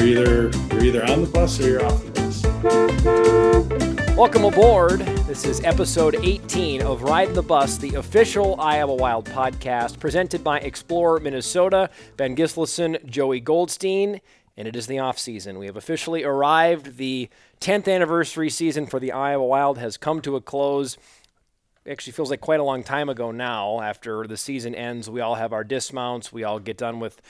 you're either you're either on the bus or you're off the bus. Welcome aboard. This is episode 18 of Ride the Bus, the official Iowa Wild podcast, presented by Explore Minnesota, Ben Gislason, Joey Goldstein, and it is the off season. We have officially arrived. The 10th anniversary season for the Iowa Wild has come to a close actually feels like quite a long time ago now. After the season ends, we all have our dismounts. We all get done with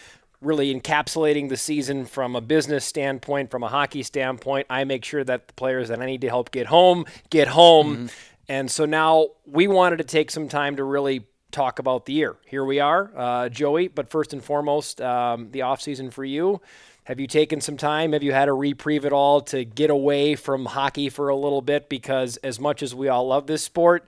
really encapsulating the season from a business standpoint, from a hockey standpoint. I make sure that the players that I need to help get home get home. Mm-hmm. And so now we wanted to take some time to really talk about the year. Here we are, uh, Joey. But first and foremost, um, the off season for you. Have you taken some time? Have you had a reprieve at all to get away from hockey for a little bit? Because as much as we all love this sport,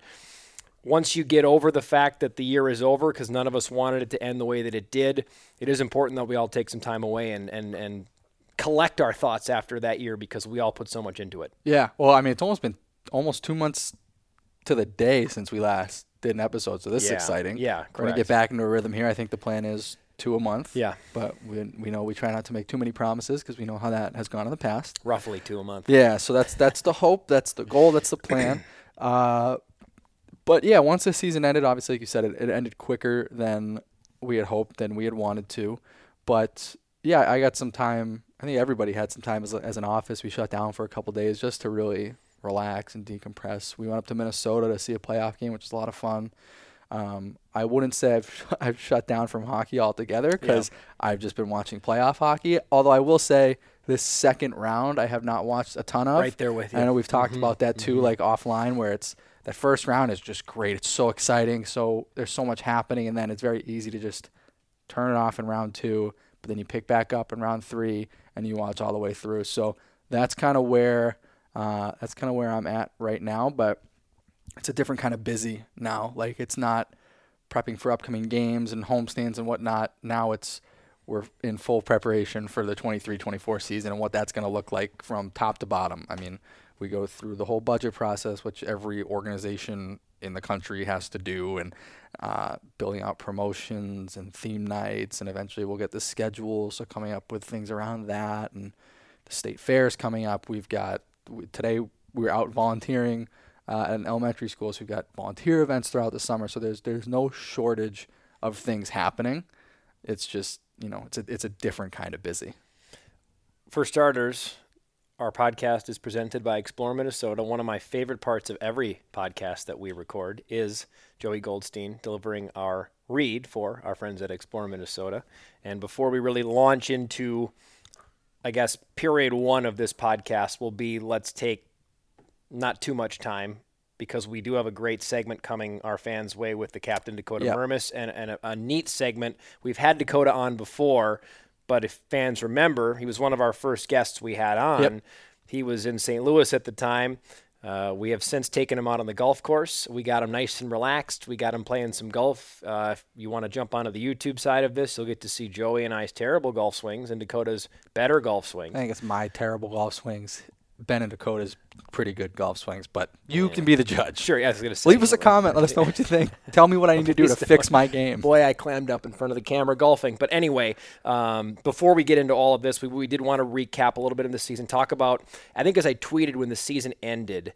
once you get over the fact that the year is over, because none of us wanted it to end the way that it did, it is important that we all take some time away and, and, and collect our thoughts after that year because we all put so much into it. Yeah. Well, I mean, it's almost been almost two months to the day since we last did an episode, so this yeah. is exciting. Yeah, correct. We're gonna get back into a rhythm here. I think the plan is two a month. Yeah. But we, we know we try not to make too many promises because we know how that has gone in the past. Roughly two a month. Yeah. So that's that's the hope. That's the goal. That's the plan. Uh, but yeah, once the season ended, obviously, like you said, it, it ended quicker than we had hoped, than we had wanted to. But yeah, I got some time. I think everybody had some time as, as an office. We shut down for a couple days just to really relax and decompress. We went up to Minnesota to see a playoff game, which was a lot of fun. Um, I wouldn't say I've, I've shut down from hockey altogether because yeah. I've just been watching playoff hockey. Although I will say this second round I have not watched a ton of. Right there with you. I know we've talked mm-hmm. about that too, mm-hmm. like offline, where it's that first round is just great. It's so exciting. So there's so much happening, and then it's very easy to just turn it off in round two. But then you pick back up in round three, and you watch all the way through. So that's kind of where uh, that's kind of where I'm at right now. But it's a different kind of busy now. Like it's not prepping for upcoming games and homestands and whatnot. Now it's we're in full preparation for the 23-24 season and what that's going to look like from top to bottom. I mean, we go through the whole budget process, which every organization in the country has to do, and uh, building out promotions and theme nights, and eventually we'll get the schedule. So coming up with things around that, and the state fairs coming up. We've got today we are out volunteering uh, at an elementary school, so we've got volunteer events throughout the summer. So there's there's no shortage of things happening. It's just you know it's a it's a different kind of busy. For starters, our podcast is presented by Explore Minnesota. One of my favorite parts of every podcast that we record is Joey Goldstein delivering our read for our friends at Explore Minnesota. And before we really launch into, I guess, period one of this podcast, will be let's take not too much time because we do have a great segment coming our fans' way with the captain Dakota yep. Mermis and, and a, a neat segment. We've had Dakota on before, but if fans remember, he was one of our first guests we had on. Yep. He was in St. Louis at the time. Uh, we have since taken him out on the golf course. We got him nice and relaxed. We got him playing some golf. Uh, if you want to jump onto the YouTube side of this, you'll get to see Joey and I's terrible golf swings and Dakota's better golf swings. I think it's my terrible golf swings. Ben and Dakota's pretty good golf swings, but you yeah. can be the judge. Sure, yeah, I was going to say. Leave us a comment. Let us know what you think. Tell me what I need to do to fix my game. Boy, I clammed up in front of the camera golfing. But anyway, um, before we get into all of this, we, we did want to recap a little bit of the season. Talk about, I think as I tweeted when the season ended,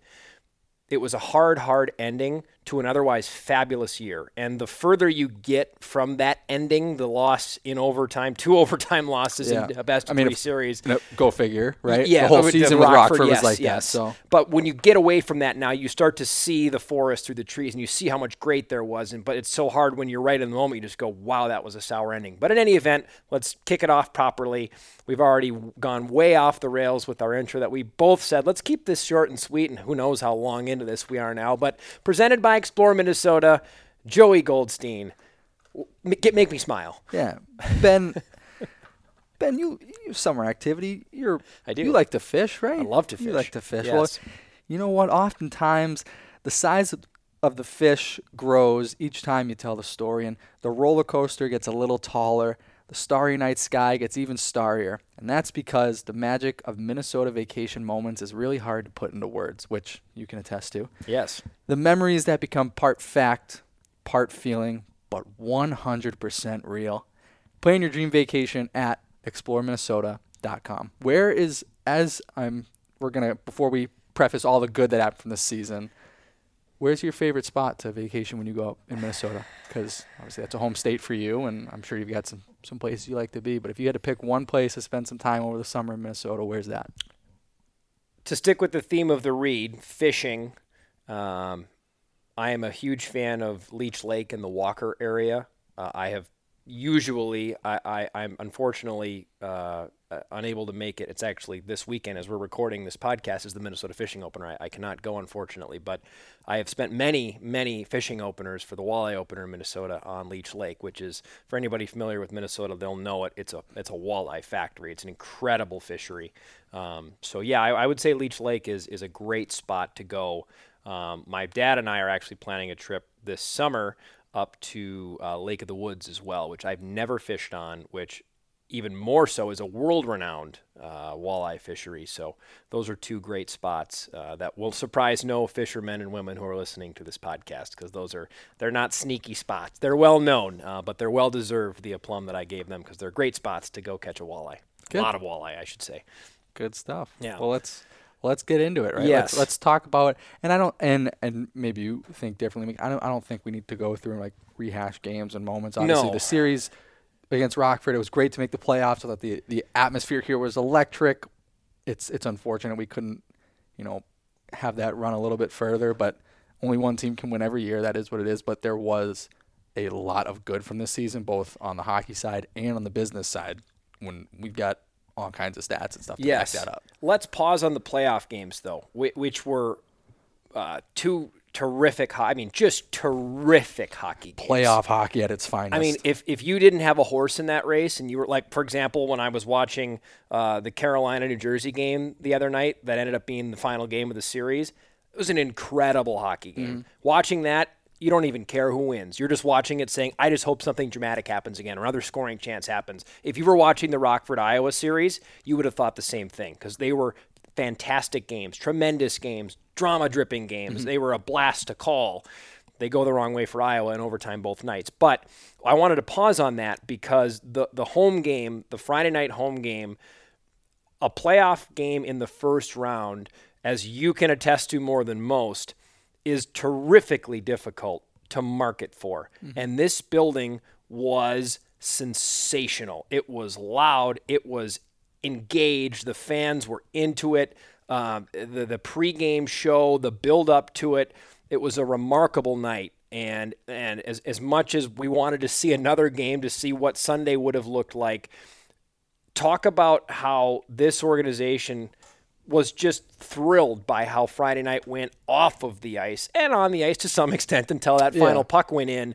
it was a hard, hard ending to an otherwise fabulous year. And the further you get from that ending, the loss in overtime, two overtime losses yeah. in a best of I mean, three if, series. go figure, right? Yeah, the whole season with Rockford, Rockford yes, was like yes. that. So, but when you get away from that now, you start to see the forest through the trees, and you see how much great there was. And but it's so hard when you're right in the moment. You just go, "Wow, that was a sour ending." But in any event, let's kick it off properly. We've already gone way off the rails with our intro that we both said. Let's keep this short and sweet, and who knows how long into this we are now. But presented by Explore Minnesota. Joey Goldstein. Make, make me smile. Yeah, Ben. ben, you, you summer activity. You're I do. You like to fish, right? I love to fish. You like to fish. Yes. Well, you know what? Oftentimes, the size of, of the fish grows each time you tell the story, and the roller coaster gets a little taller the starry night sky gets even starrier. And that's because the magic of Minnesota vacation moments is really hard to put into words, which you can attest to. Yes. The memories that become part fact, part feeling, but 100% real. Plan your dream vacation at exploreminnesota.com Where is as I'm we're gonna before we preface all the good that happened from this season. Where's your favorite spot to vacation when you go up in Minnesota? Because obviously that's a home state for you, and I'm sure you've got some some places you like to be. But if you had to pick one place to spend some time over the summer in Minnesota, where's that? To stick with the theme of the read, fishing. Um, I am a huge fan of Leech Lake and the Walker area. Uh, I have usually, I, I, am unfortunately uh, uh, unable to make it. It's actually this weekend as we're recording this podcast is the Minnesota Fishing Opener. I, I, cannot go, unfortunately, but I have spent many, many fishing openers for the Walleye Opener in Minnesota on Leech Lake, which is, for anybody familiar with Minnesota, they'll know it. It's a, it's a walleye factory. It's an incredible fishery. Um, so, yeah, I, I would say Leech Lake is, is a great spot to go. Um, my dad and I are actually planning a trip this summer up to uh, Lake of the Woods as well, which I've never fished on, which even more so is a world-renowned uh, walleye fishery. So those are two great spots uh, that will surprise no fishermen and women who are listening to this podcast because those are they're not sneaky spots. They're well known, uh, but they're well deserved the aplomb that I gave them because they're great spots to go catch a walleye. Good. A lot of walleye, I should say. Good stuff. Yeah. Well, let's let's get into it, right? Yes. Let's, let's talk about it. and I don't and and maybe you think differently. I don't I don't think we need to go through and like rehash games and moments. Obviously, no. the series against Rockford, it was great to make the playoffs. So that the the atmosphere here was electric. It's it's unfortunate we couldn't, you know, have that run a little bit further, but only one team can win every year. That is what it is. But there was a lot of good from this season, both on the hockey side and on the business side. When we've got all kinds of stats and stuff to yes. back that up. Let's pause on the playoff games though, which were uh, two terrific. I mean, just terrific hockey games. Playoff hockey at its finest. I mean, if if you didn't have a horse in that race, and you were like, for example, when I was watching uh, the Carolina New Jersey game the other night, that ended up being the final game of the series. It was an incredible hockey game. Mm-hmm. Watching that, you don't even care who wins. You're just watching it saying, I just hope something dramatic happens again or another scoring chance happens. If you were watching the Rockford, Iowa series, you would have thought the same thing because they were fantastic games, tremendous games, drama dripping games. Mm-hmm. They were a blast to call. They go the wrong way for Iowa in overtime both nights. But I wanted to pause on that because the, the home game, the Friday night home game, a playoff game in the first round, as you can attest to more than most – is terrifically difficult to market for. Mm-hmm. And this building was sensational. It was loud. It was engaged. The fans were into it. Um, the the pregame show, the build up to it, it was a remarkable night. And and as as much as we wanted to see another game to see what Sunday would have looked like, talk about how this organization was just thrilled by how Friday night went off of the ice and on the ice to some extent until that final yeah. puck went in.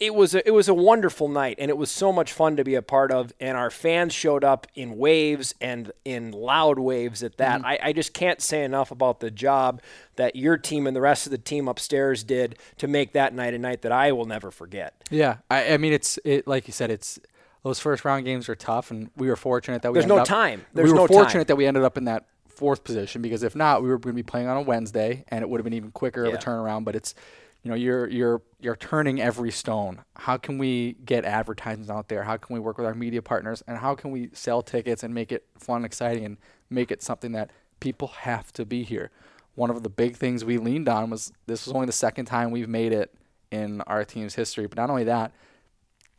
It was a, it was a wonderful night and it was so much fun to be a part of and our fans showed up in waves and in loud waves at that. Mm-hmm. I, I just can't say enough about the job that your team and the rest of the team upstairs did to make that night a night that I will never forget. Yeah, I, I mean it's it like you said it's those first round games are tough and we were fortunate that we there's no up, time. There's no time. we were no fortunate time. that we ended up in that fourth position because if not, we were going to be playing on a Wednesday and it would have been even quicker yeah. of a turnaround. But it's you know you're you're you're turning every stone. How can we get advertisements out there? How can we work with our media partners? And how can we sell tickets and make it fun, and exciting, and make it something that people have to be here? One of the big things we leaned on was this was only the second time we've made it in our team's history. But not only that,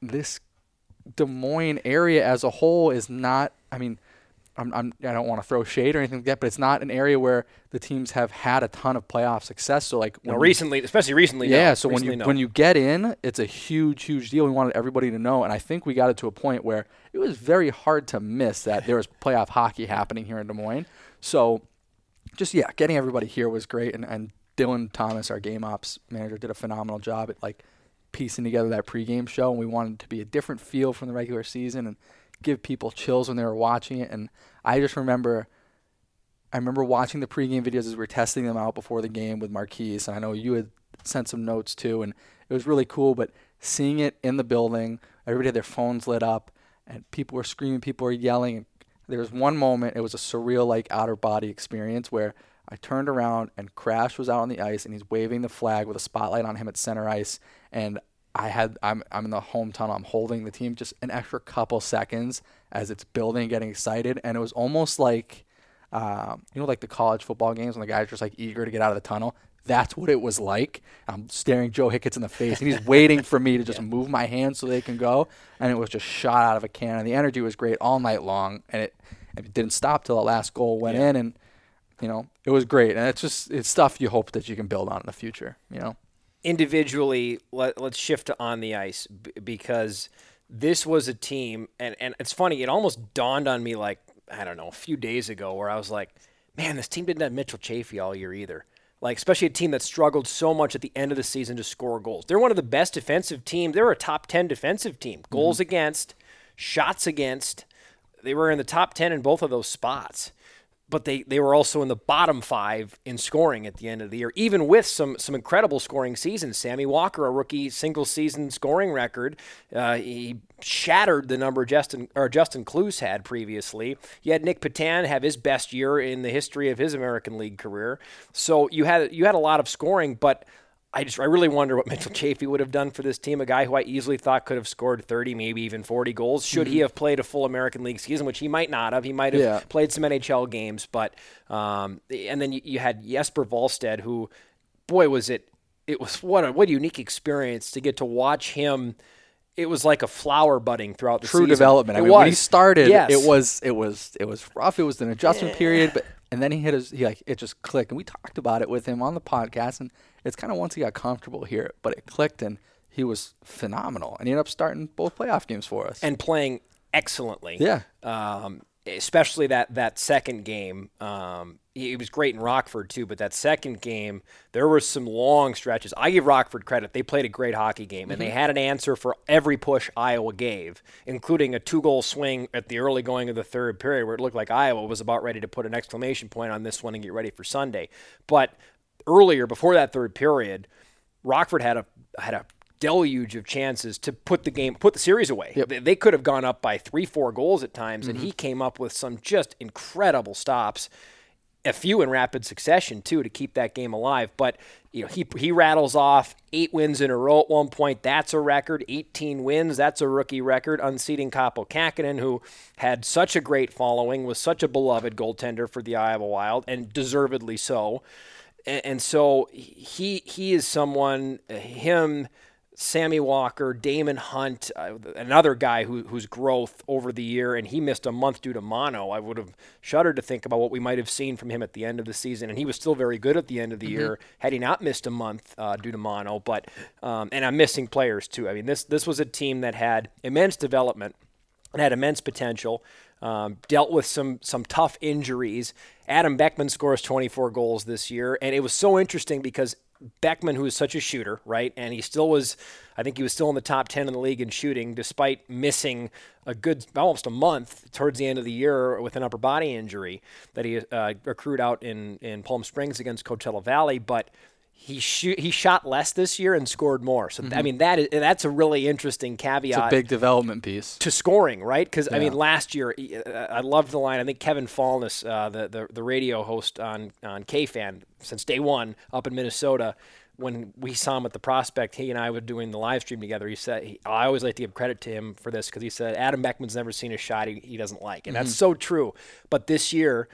this Des Moines area as a whole is not. I mean I'm, I'm, I don't want to throw shade or anything like that, but it's not an area where the teams have had a ton of playoff success. So like no, recently, especially recently, yeah. No. So recently, when you no. when you get in, it's a huge, huge deal. We wanted everybody to know, and I think we got it to a point where it was very hard to miss that there was playoff hockey happening here in Des Moines. So just yeah, getting everybody here was great, and, and Dylan Thomas, our game ops manager, did a phenomenal job at like piecing together that pregame show, and we wanted to be a different feel from the regular season and give people chills when they were watching it. And I just remember, I remember watching the pregame videos as we were testing them out before the game with Marquise. And I know you had sent some notes too, and it was really cool. But seeing it in the building, everybody had their phones lit up, and people were screaming, people were yelling. And There was one moment, it was a surreal, like outer body experience where I turned around and Crash was out on the ice and he's waving the flag with a spotlight on him at center ice. And I had I'm I'm in the home tunnel. I'm holding the team just an extra couple seconds as it's building, getting excited, and it was almost like, um, you know, like the college football games when the guys are just like eager to get out of the tunnel. That's what it was like. I'm staring Joe Hicketts in the face, and he's waiting for me to just move my hands so they can go. And it was just shot out of a cannon. The energy was great all night long, and it, it didn't stop till the last goal went Yeah. in. And you know, it was great. And it's just it's stuff you hope that you can build on in the future. You know. individually, let, let's shift to on the ice b- because this was a team, and, and it's funny, it almost dawned on me like, I don't know, a few days ago where I was like, man, this team didn't have Mitchell Chaffee all year either. Like, especially a team that struggled so much at the end of the season to score goals. They're one of the best defensive teams. They're a top 10 defensive team. Goals mm-hmm. against, shots against. They were in the top 10 in both of those spots but they, they were also in the bottom five in scoring at the end of the year, even with some some incredible scoring seasons. Sammy Walker, a rookie single season scoring record, uh, he shattered the number Justin or Justin Kloos had previously. You had Nick Petan have his best year in the history of his American League career. So you had you had a lot of scoring, but I just I really wonder what Mitchell Chaffee would have done for this team. A guy who I easily thought could have scored 30, maybe even 40 goals. Should he have played a full American League season, which he might not have. He might have Yeah. played some NHL games, but um, and then you, you had Jesper Wallstedt, who, boy, was it it was what a what a unique experience to get to watch him. It was like a flower budding throughout the true season. development. I It mean, when he started, Yes. it was it was it was rough. It was an adjustment period, but and then he hit his he like it just clicked, and we talked about it with him on the podcast, and it's kind of once he got comfortable here, but it clicked, and he was phenomenal, and he ended up starting both playoff games for us. and playing excellently. Yeah. Um, especially that that second game. Um, he, he was great in Rockford too, but that second game, there were some long stretches. I give Rockford credit; they played a great hockey game, and they had an answer for every push Iowa gave, including a two-goal swing at the early going of the third period, where it looked like Iowa was about ready to put an exclamation point on this one and get ready for Sunday. But earlier, before that third period, Rockford had a had a deluge of chances to put the game, put the series away. They, they could have gone up by three, four goals at times, and he mm-hmm. came up with some just incredible stops, a few in rapid succession too, to keep that game alive. But you know, he he rattles off eight wins in a row at one point. That's a record. 18 wins. That's a rookie record. Unseating Kaapo Kähkönen, who had such a great following, was such a beloved goaltender for the Iowa Wild, and deservedly so and, and so he he is someone him Sammy Walker, Daemon Hunt, uh, another guy who, whose growth over the year, and he missed a month due to mono. I would have shuddered to think about what we might have seen from him at the end of the season, and he was still very good at the end of the year had he not missed a month uh, due to mono. But um, and I'm missing players too. I mean, this this was a team that had immense development and had immense potential. Um, dealt with some some tough injuries. Adam Beckman scores 24 goals this year, and it was so interesting because Beckman, who is such a shooter, right, and he still was, I think he was still in the top 10 in the league in shooting, despite missing a good almost a month towards the end of the year with an upper body injury that he uh, accrued out in in Palm Springs against Coachella Valley, but he shoot, he shot less this year and scored more. So I mean that is that's a really interesting caveat it's a big development piece. to scoring, right? Because I mean, last year uh, I loved the line. I think Kevin Falness, uh, the, the the radio host on on KFan since day one up in Minnesota, when we saw him at the prospect, he and I were doing the live stream together. He said, he, I always like to give credit to him for this because he said Adam Beckman's never seen a shot he, he doesn't like, and that's so true. But this year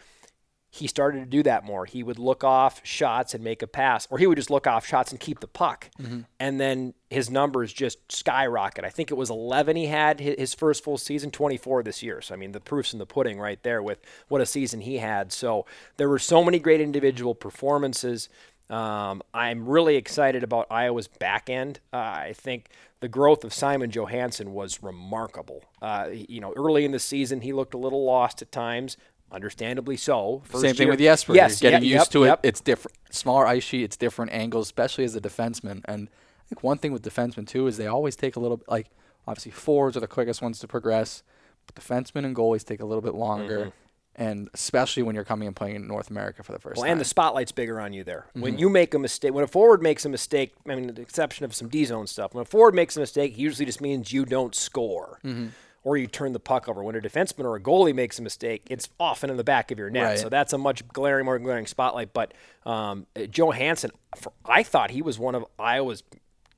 he started to do that more. He would look off shots and make a pass, or he would just look off shots and keep the puck. And then his numbers just skyrocket. I think it was 11 he had his first full season, 24 this year. So, I mean, the proof's in the pudding right there with what a season he had. So, there were so many great individual performances. Um, I'm really excited about Iowa's back end. Uh, I think the growth of Simon Johansson was remarkable. Uh, you know, early in the season, he looked a little lost at times. Understandably so. First Same thing year- with Jesper. Yes, You're getting yeah, used yep, to it. yep. It's different, smaller ice sheet. It's different angles, especially as a defenseman. And I think one thing with defensemen too is they always take a little bit. Like obviously forwards are the quickest ones to progress, but defensemen and goalies take a little bit longer. And especially when you're coming and playing in North America for the first Mm-hmm. Well, time. and the spotlight's bigger on you there. Mm-hmm. When you make a mistake, when a forward makes a mistake, I mean, the exception of some D zone stuff, when a forward makes a mistake, it usually just means you don't score Mm-hmm. Or you turn the puck over. When a defenseman or a goalie makes a mistake, it's often in the back of your net. Right. So that's a much glaring, more glaring spotlight. But um, Johansson, I thought he was one of Iowa's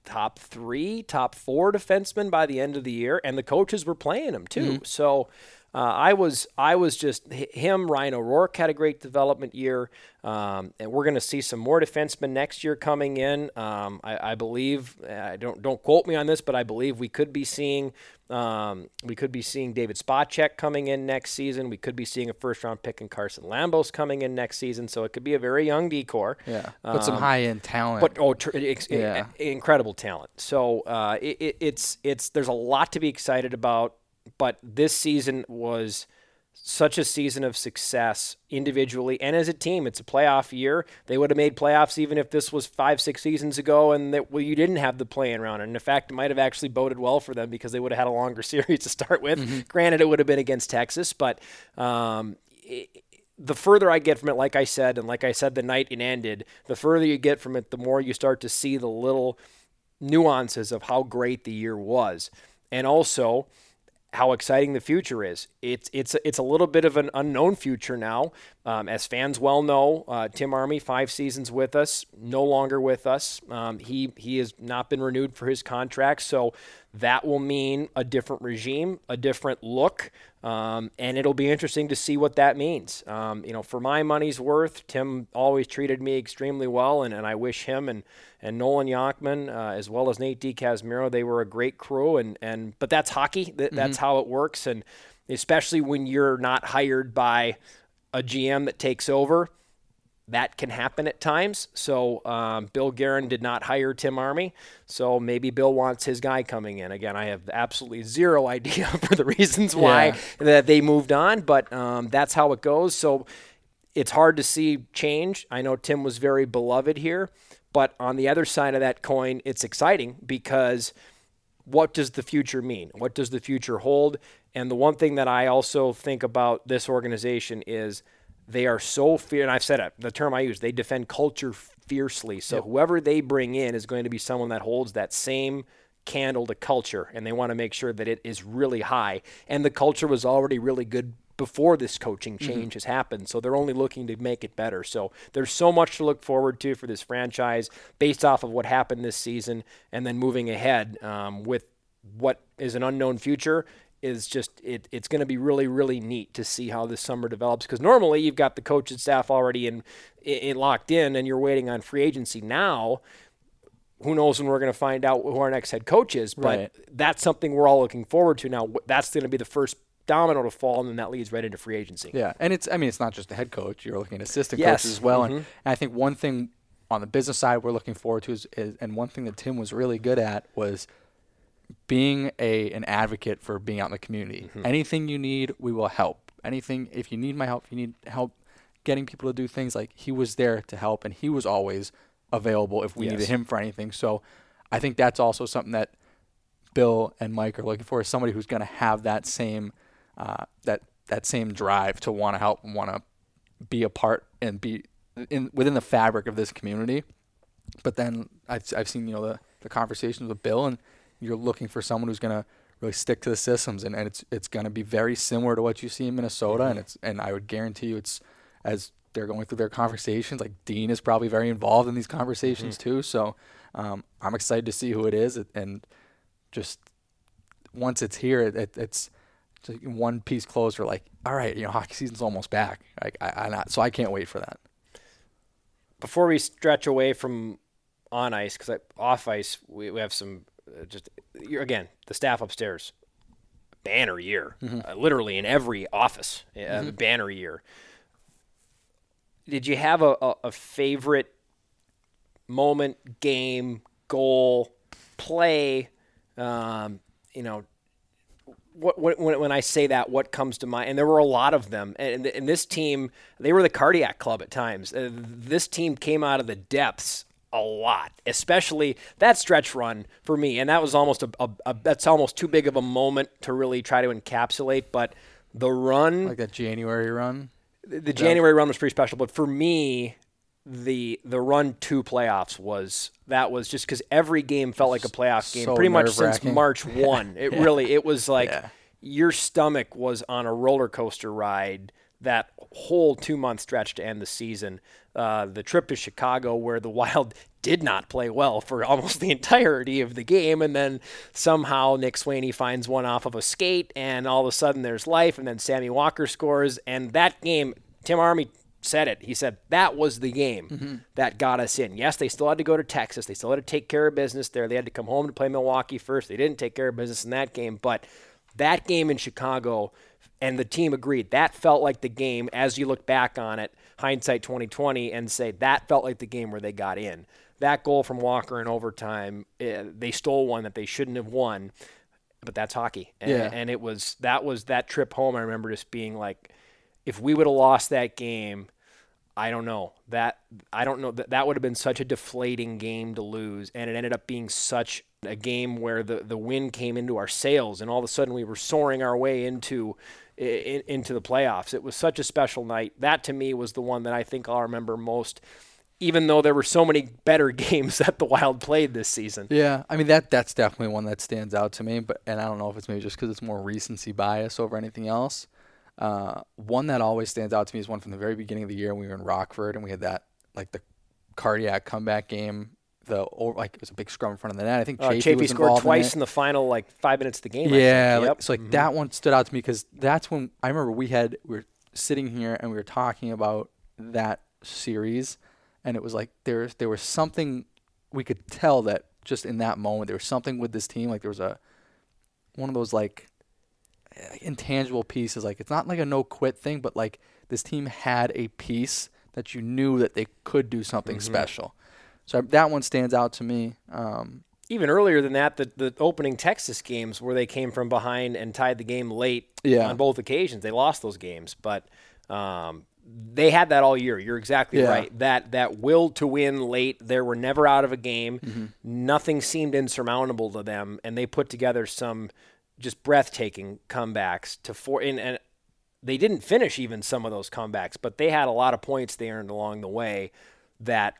top three, top four defenseman by the end of the year, and the coaches were playing him too. So uh, I was I was just him. Ryan O'Rourke had a great development year, um, and we're going to see some more defensemen next year coming in. Um, I, I, believe I don't don't quote me on this, but I believe we could be seeing um, we could be seeing David Spacek coming in next season. We could be seeing a first round pick in Carson Lambos coming in next season. So it could be a very young D corps. Yeah, but some um, high end talent. But oh, tr- ex- yeah. incredible talent. So uh, it, it, it's it's there's a lot to be excited about but this season was such a season of success individually and as a team. It's a playoff year. They would have made playoffs even if this was five, six seasons ago and that well, you didn't have the play-in round. And in fact, it might have actually boded well for them because they would have had a longer series to start with. Mm-hmm. Granted, it would have been against Texas, but um, it, the further I get from it, like I said, and like I said the night it ended, the further you get from it, the more you start to see the little nuances of how great the year was. And also, how exciting the future is. It's it's it's a little bit of an unknown future now, um, as fans well know. Uh, Tim Army, five seasons with us, no longer with us. Um, he he has not been renewed for his contract, so that will mean a different regime, a different look, um, and it'll be interesting to see what that means. Um, you know, for my money's worth, Tim always treated me extremely well, and, and I wish him and and Nolan Yonkman, uh, as well as Nate DiCasmirro, they were a great crew. And and but that's hockey. That, mm-hmm. That's how it works, and especially when you're not hired by a GM that takes over that can happen at times. So um, Bill Guerin did not hire Tim Army, so maybe Bill wants his guy coming in. Again, I have absolutely zero idea for the reasons why yeah. that they moved on, but um, that's how it goes. So it's hard to see change. I know Tim was very beloved here, but on the other side of that coin, it's exciting because what does the future mean? What does the future hold? And the one thing that I also think about this organization is – they are so fear, and I've said it. The term I use, they defend culture fiercely. So yep. whoever they bring in is going to be someone that holds that same candle to culture, and they want to make sure that it is really high. And the culture was already really good before this coaching mm-hmm. change mm-hmm. has happened. So they're only looking to make it better. So there's so much to look forward to for this franchise based off of what happened this season, and then moving ahead um, with what is an unknown future is just it, it's going to be really really neat to see how this summer develops because normally you've got the coaching staff already in, in locked in and you're waiting on free agency now who knows when we're going to find out who our next head coach is but right. that's something we're all looking forward to now that's going to be the first domino to fall and then that leads right into free agency yeah and it's i mean it's not just the head coach you're looking at assistant yes. coaches as well mm-hmm. and, and i think one thing on the business side we're looking forward to is, is and one thing that tim was really good at was being a an advocate for being out in the community. Mm-hmm. Anything you need, we will help. Anything if you need my help, if you need help getting people to do things like he was there to help and he was always available if we yes. needed him for anything. So I think that's also something that Bill and Mike are looking for is somebody who's going to have that same uh, that that same drive to want to help and want to be a part and be in within the fabric of this community. But then I've, I've seen you know the, the conversations with Bill and you're looking for someone who's going to really stick to the systems, and, and it's it's going to be very similar to what you see in Minnesota, mm-hmm. and it's and I would guarantee you it's as they're going through their conversations. Like Dean is probably very involved in these conversations mm-hmm. too. So um, I'm excited to see who it is, and just once it's here, it, it, it's one piece closer. Like, all right, you know, hockey season's almost back. Like, I, I not, so I can't wait for that. Before we stretch away from on ice, because off ice we, we have some just again the staff upstairs banner year, mm-hmm. uh, literally in every office, uh, mm-hmm. banner year. Did you have a, a, a, favorite moment, game, goal, play? Um, you know, what, what, when, when I say that, what comes to mind? And there were a lot of them. And, and this team, they were the cardiac club at times. Uh, this team came out of the depths a lot, especially that stretch run for me. And that was almost a, a, a, that's almost too big of a moment to really try to encapsulate. But the run, like that January run, the, the January run was pretty special. But for me, the the run to playoffs was that was just because every game felt like a playoff game, so pretty much since March one. It yeah. really it was like yeah. your stomach was on a roller coaster ride that whole two month stretch to end the season. Uh, the trip to Chicago, where the Wild did not play well for almost the entirety of the game, and then somehow Nick Swaney finds one off of a skate, and all of a sudden there's life, and then Sammy Walker scores, and that game, Tim Army said it. He said that was the game Mm-hmm. that got us in. Yes, they still had to go to Texas. They still had to take care of business there. They had to come home to play Milwaukee first. They didn't take care of business in that game, but that game in Chicago and the team agreed that felt like the game as you look back on it, hindsight 2020 and say that felt like the game where they got in. That goal from Walker in overtime, eh, they stole one that they shouldn't have won, but that's hockey. And, Yeah. and it was that was that trip home I remember just being like if we would have lost that game, I don't know that I don't know that that would have been such a deflating game to lose, and it ended up being such a game where the the wind came into our sails, and all of a sudden we were soaring our way into in, into the playoffs. It was such a special night. That to me was the one that I think I'll remember most. Even though there were so many better games that the Wild played this season. Yeah, I mean that that's definitely one that stands out to me. But and I don't know if it's maybe just because it's more recency bias over anything else. Uh, one that always stands out to me is one from the very beginning of the year when we were in Rockford and we had that like the cardiac comeback game. The or like it was a big scrum in front of the net. I think Uh, Chaffee, Chaffee was scored involved twice in, in, the final like five minutes of the game. I Yeah, think. like, Yep. so like that one stood out to me because that's when I remember we had we were sitting here and we were talking about that series, and it was like there there was something we could tell that just in that moment there was something with this team like there was a one of those like intangible pieces like it's not like a no quit thing but like this team had a piece that you knew that they could do something special so that one stands out to me um, even earlier than that, the, the opening Texas games where they came from behind and tied the game late Yeah. on both occasions. They lost those games, but um, they had that all year. You're exactly Yeah. right. That that will to win late. They were never out of a game. Mm-hmm. Nothing seemed insurmountable to them, and they put together some just breathtaking comebacks to four. And, and they didn't finish even some of those comebacks, but they had a lot of points they earned along the way that at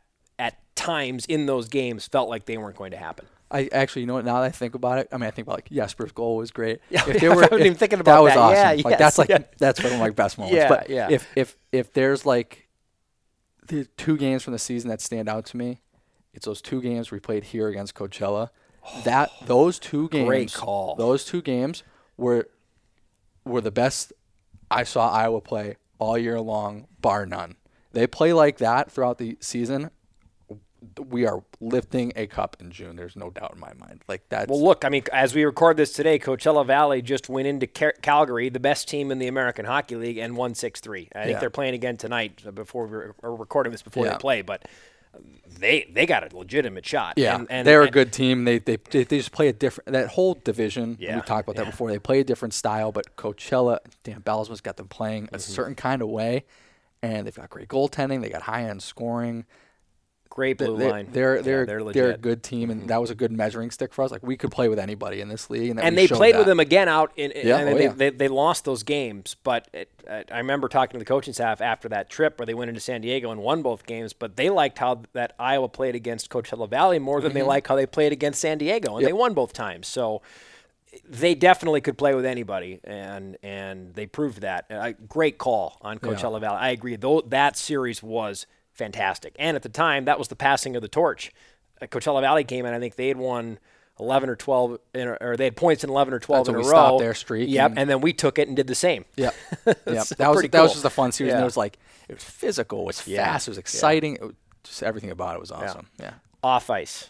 times in those games felt like they weren't going to happen. I actually, you know what? Now that I think about it, I mean, I think about like Jesper's goal was great. Yeah, if yeah, I wasn't even thinking about that was that. awesome. Yeah, like yes, that's like yeah. that's one of my best moments. Yeah, but yeah. if if if there's like the two games from the season that stand out to me, it's those two games we played here against Coachella. That those two games, Great call. Those two games were were the best I saw Iowa play all year long, bar none. They play like that throughout the season. We are lifting a cup in June. There's no doubt in my mind. Like that. Well, look, I mean, as we record this today, Coachella Valley just went into Cal- Calgary, the best team in the American Hockey League, and won 6 3. I think Yeah. they're playing again tonight uh, before we're recording this before Yeah. they play, but they they got a legitimate shot. Yeah, And, and, they're a good team. They, they they they just play a different that whole division. Yeah, we talked about yeah. that before. They play a different style, but Coachella, Dan Bylsma's got them playing Mm-hmm. a certain kind of way, and they've got great goaltending. They got high end scoring. Great blue they're, line. They're they're they're they're. Mm-hmm. a good team, and that was a good measuring stick for us. Like we could play with anybody in this league, and, and they played with them again out in. in- Yeah, and oh, they, yeah. they, they lost those games, but it, I remember talking to the coaching staff after that trip where they went into San Diego and won both games. But they liked how that Iowa played against Coachella Valley more than they like how they played against San Diego, and Mm-hmm. Yep. they won both times. So they definitely could play with anybody, and and they proved that. Uh, great call on Coachella Valley. I agree. Though that series was fantastic, and at the time that was the passing of the torch. Uh, Coachella Valley came in. I think they had won. 11 or 12 in, or they had points in 11 or 12 That's in a we row. stopped their streak Yep, and- and then we took it and did the same. Yep. yep. That was that was just a fun series. And it was like it was physical, it was Yeah. fast, it was exciting. It was, just everything about it was awesome. Yeah. Off ice.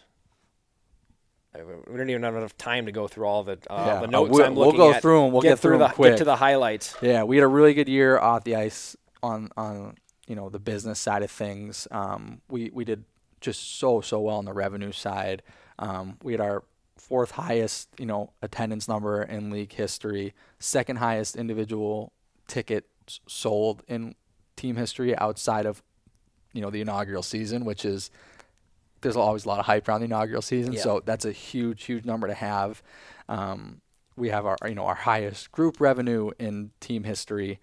Uh, We don't even have enough time to go through all the uh, Yeah, the uh, notes we'll- I'm we'll go at. them. We'll get through 'em the, quick. Get to the highlights. Yeah, we had a really good year off the ice on on you know the business side of things. Um, we we did just so so well on the revenue side. Um, we had our fourth highest you know attendance number in league history, second highest individual tickets sold in team history outside of you know the inaugural season, which is there's always a lot of hype around the inaugural season, Yeah. so that's a huge huge number to have. Um, we have our you know our highest group revenue in team history.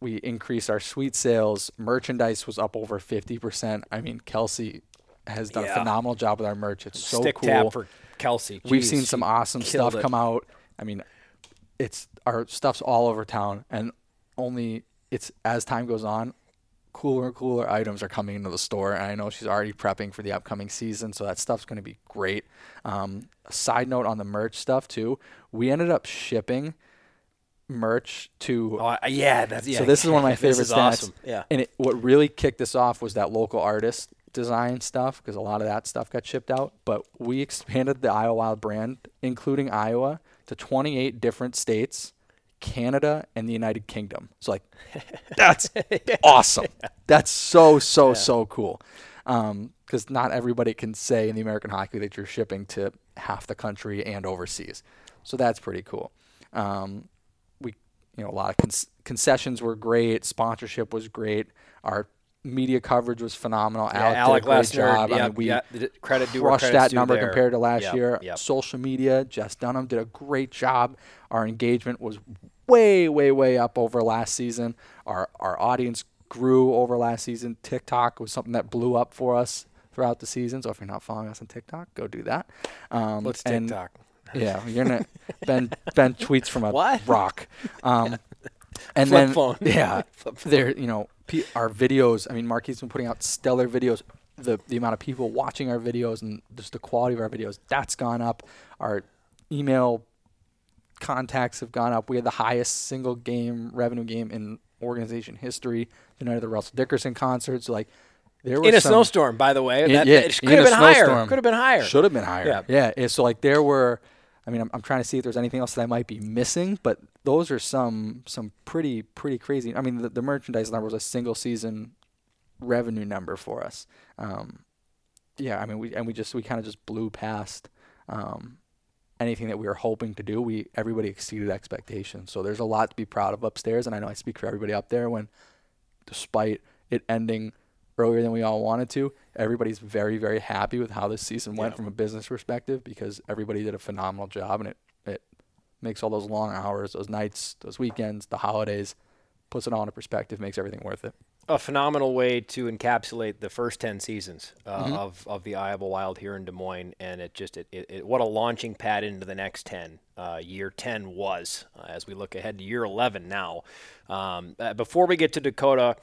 We increased our suite sales. Merchandise was up over fifty percent. I mean, Kelsey has done Yeah. a phenomenal job with our merch. It's so Stick cool. tap for Kelsey. We've seen some awesome stuff it. come out. I mean, it's our stuff's all over town, and only it's as time goes on, cooler and cooler items are coming into the store, and I know she's already prepping for the upcoming season, so that stuff's going to be great. Um, side note on the merch stuff too, we ended up shipping merch to. Oh, yeah, that's yeah. so this is one of my favorite stats. awesome. Yeah. And it, what really kicked this off was that local artist design stuff because a lot of that stuff got shipped out. But we expanded the Iowa Wild brand, including Iowa, to 28 different states, Canada, and the United Kingdom. So like, that's awesome. That's so so so cool. Because not everybody can say in the American Hockey League that you're shipping to half the country and overseas. So that's pretty cool. Um, you know a lot of con- concessions were great sponsorship was great our media coverage was phenomenal Yeah, Alec, Alec did a great job. I mean, we the- credit crushed that number there. compared to last Yep, year. yep. social media Jess Dunham did a great job. Our engagement was way way way up over last season. Our our audience grew over last season. TikTok was something that blew up for us throughout the season. So if you're not following us on TikTok go do that. Um, and- TikTok? Yeah, you're gonna Ben Ben tweets from a What? rock, um, and Flip then phone. yeah, there you know our videos. I mean, Marquis been putting out stellar videos. The the amount of people watching our videos and just the quality of our videos that's gone up. Our email contacts have gone up. We had the highest single game revenue game in organization history. The night of the Russell Dickerson concert. So like there was In a some, snowstorm, by the way. in- that, yeah, it could have been higher. snowstorm. Could have been higher. Should have been higher. Yeah. Yeah. yeah. So like there were, I mean, I'm, I'm trying to see if there's anything else that I might be missing, but those are some some pretty pretty crazy. I mean, the, the merchandise number was a single season revenue number for us. Um, yeah, I mean, we and we just we kind of just blew past um, anything that we were hoping to do. We everybody exceeded expectations. So there's a lot to be proud of upstairs, and I know I speak for everybody up there when, despite it ending earlier than we all wanted to, everybody's very very happy with how this season went Yeah. from a business perspective because everybody did a phenomenal job, and it it makes all those long hours, those nights, those weekends, the holidays, puts it all into perspective, makes everything worth it. a phenomenal way to encapsulate the first 10 seasons uh, Mm-hmm. of, of the Iowa Wild here in Des Moines. And it just, it, it, it what a launching pad into the next 10. Uh, year 10 was uh, as we look ahead to year 11 now. Um, uh, before we get to Dakota,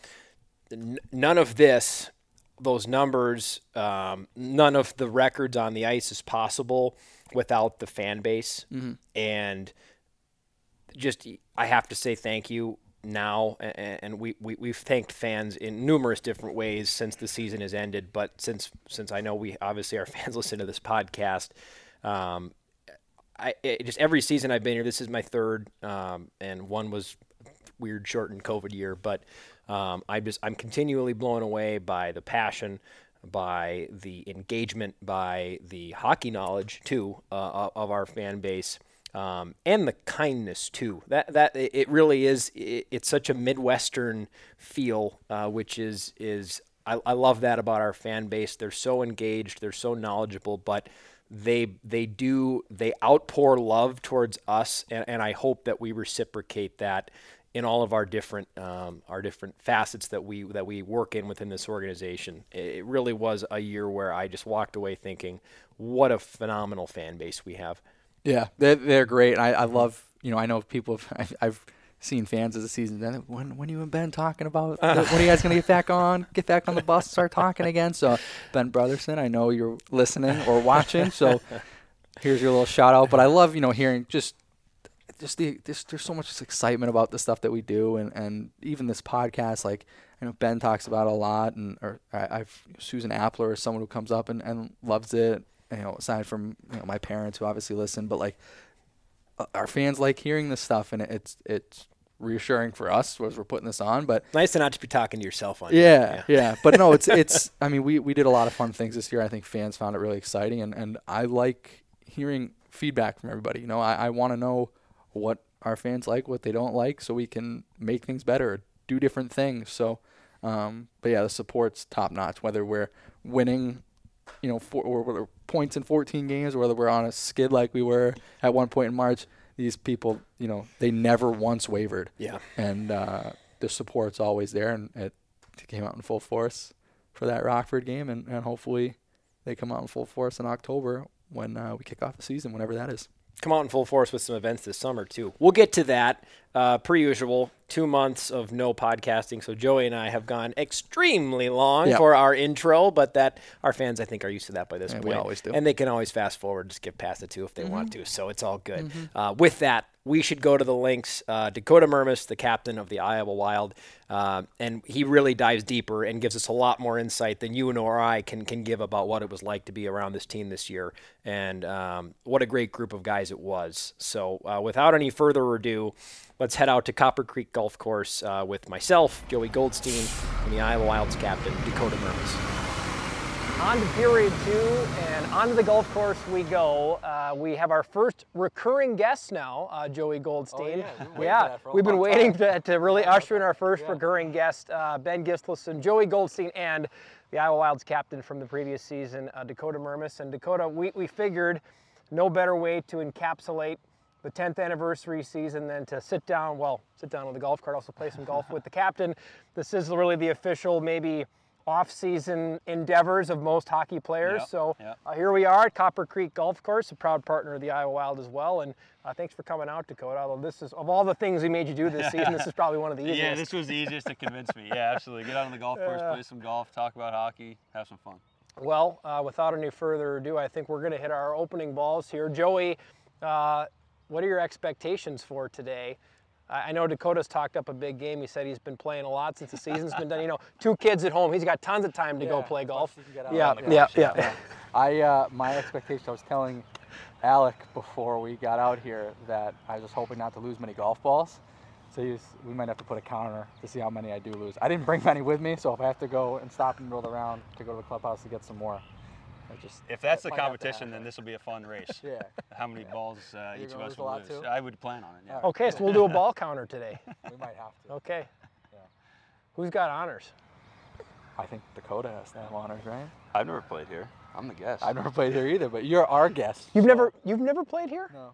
none of this, those numbers, um, none of the records on the ice is possible without the fan base. And just I have to say thank you now, and, and we, we we've thanked fans in numerous different ways since the season has ended. But since since I know we obviously our fans listen to this podcast, um, I it, just every season I've been here. This is my third, um, and one was weird shortened COVID year, but um, I just I'm continually blown away by the passion, by the engagement, by the hockey knowledge too uh, of our fan base. Um, and the kindness too. That that it really is. It, it's such a midwestern feel, uh, which is is I, I love that about our fan base. They're so engaged. They're so knowledgeable, but they they do they outpour love towards us, and, and I hope that we reciprocate that in all of our different um, our different facets that we that we work in within this organization. It, really was a year where I just walked away thinking, what a phenomenal fan base we have. Yeah, they're, they're great. I, I love, you know, I know people, have, I've, I've seen fans of the season. Then when, when you and Ben talking about, when are you guys going to get back on, get back on the bus, start talking again? So, Ben Brotherson, I know you're listening or watching. So, here's your little shout out. But I love, you know, hearing just, just the, this, there's so much excitement about the stuff that we do. And, and even this podcast, like, I know Ben talks about it a lot. And, or I, I've, Susan Appler is someone who comes up and, and loves it you know, aside from you know my parents who obviously listen, but like uh, our fans like hearing this stuff, and it's it's reassuring for us as we're putting this on. But Nice to not just be talking to yourself on. yeah, yeah, but no, it's it's. I mean, we we did a lot of fun things this year. I think fans found it really exciting, and and I like hearing feedback from everybody. You know, I I want to know what our fans like, what they don't like, so we can make things better, do different things. So, um, but yeah, the support's top notch. Whether we're winning, you know, for, or whether points in 14 games, or whether we're on a skid like we were at one point in March, these people, you know, they never once wavered Yeah. and uh, the support's always there, and it came out in full force for that Rockford game, and, and hopefully they come out in full force in October when uh, we kick off the season, whenever that is. Come out in full force with some events this summer too. We'll get to that uh, per usual. two months of no podcasting, so Joey and I have gone extremely long Yeah. for our intro, but that our fans I think are used to that by this Yeah, point. we always do. and they can always fast forward, just skip past the two if they want to. So it's all good. Uh, with that, we should go to the links. Uh, Dakota Mermis, the captain of the Iowa Wild, uh, and he really dives deeper and gives us a lot more insight than you nor I can can give about what it was like to be around this team this year, and um, what a great group of guys it was. So, uh, without any further ado, let's head out to Copper Creek Golf Course uh, with myself, Joey Goldstein, and the Iowa Wild's captain, Dakota Mermis. On to period two, and onto the golf course we go. Uh, we have our first recurring guest now, uh, Joey Goldstein. Oh, yeah, we've been waiting Yeah, that for a we've been waiting to, to really usher in our first recurring guest, uh, Ben Gislason, Joey Goldstein, and the Iowa Wild's captain from the previous season, uh, Dakota Mermis. And Dakota, we, we figured no better way to encapsulate the 10th anniversary season then to sit down, well, sit down on the golf cart, also play some golf with the captain. This is really the official, maybe off-season endeavors of most hockey players. Yep, so yep. uh, here we are at Copper Creek Golf Course, a proud partner of the Iowa Wild as well. And uh, thanks for coming out, Dakota. Although this is, of all the things we made you do this season, this is probably one of the easiest. Yeah, this was the easiest to convince me. Yeah, absolutely. Get out on the golf course, play some golf, talk about hockey, have some fun. Well, uh, without any further ado, I think we're going to hit our opening balls here. Joey, uh, what are your expectations for today? I know Dakota's talked up a big game. He said he's been playing a lot since the season's been done. You know, two kids at home. He's got tons of time to go play golf. you get out Yeah, yeah, yeah, yeah. I uh, my expectation. I was telling Alec before we got out here that I was just hoping not to lose many golf balls. So he's, we might have to put a counter to see how many I do lose. I didn't bring many with me, so if I have to go and stop and roll around to go to the clubhouse to get some more, just If that's the might have to competition, then this will be a fun race. yeah. How many balls uh, each of us will lose? too? I would plan on it. Yeah. Alright. Okay, so we'll do a ball counter today. We might have to. Okay. Yeah. Who's got honors? I think Dakota has to have honors, right? I've never played here. I'm the guest. I've never played here either, but you're our guest. You've so- never you've never played here? No.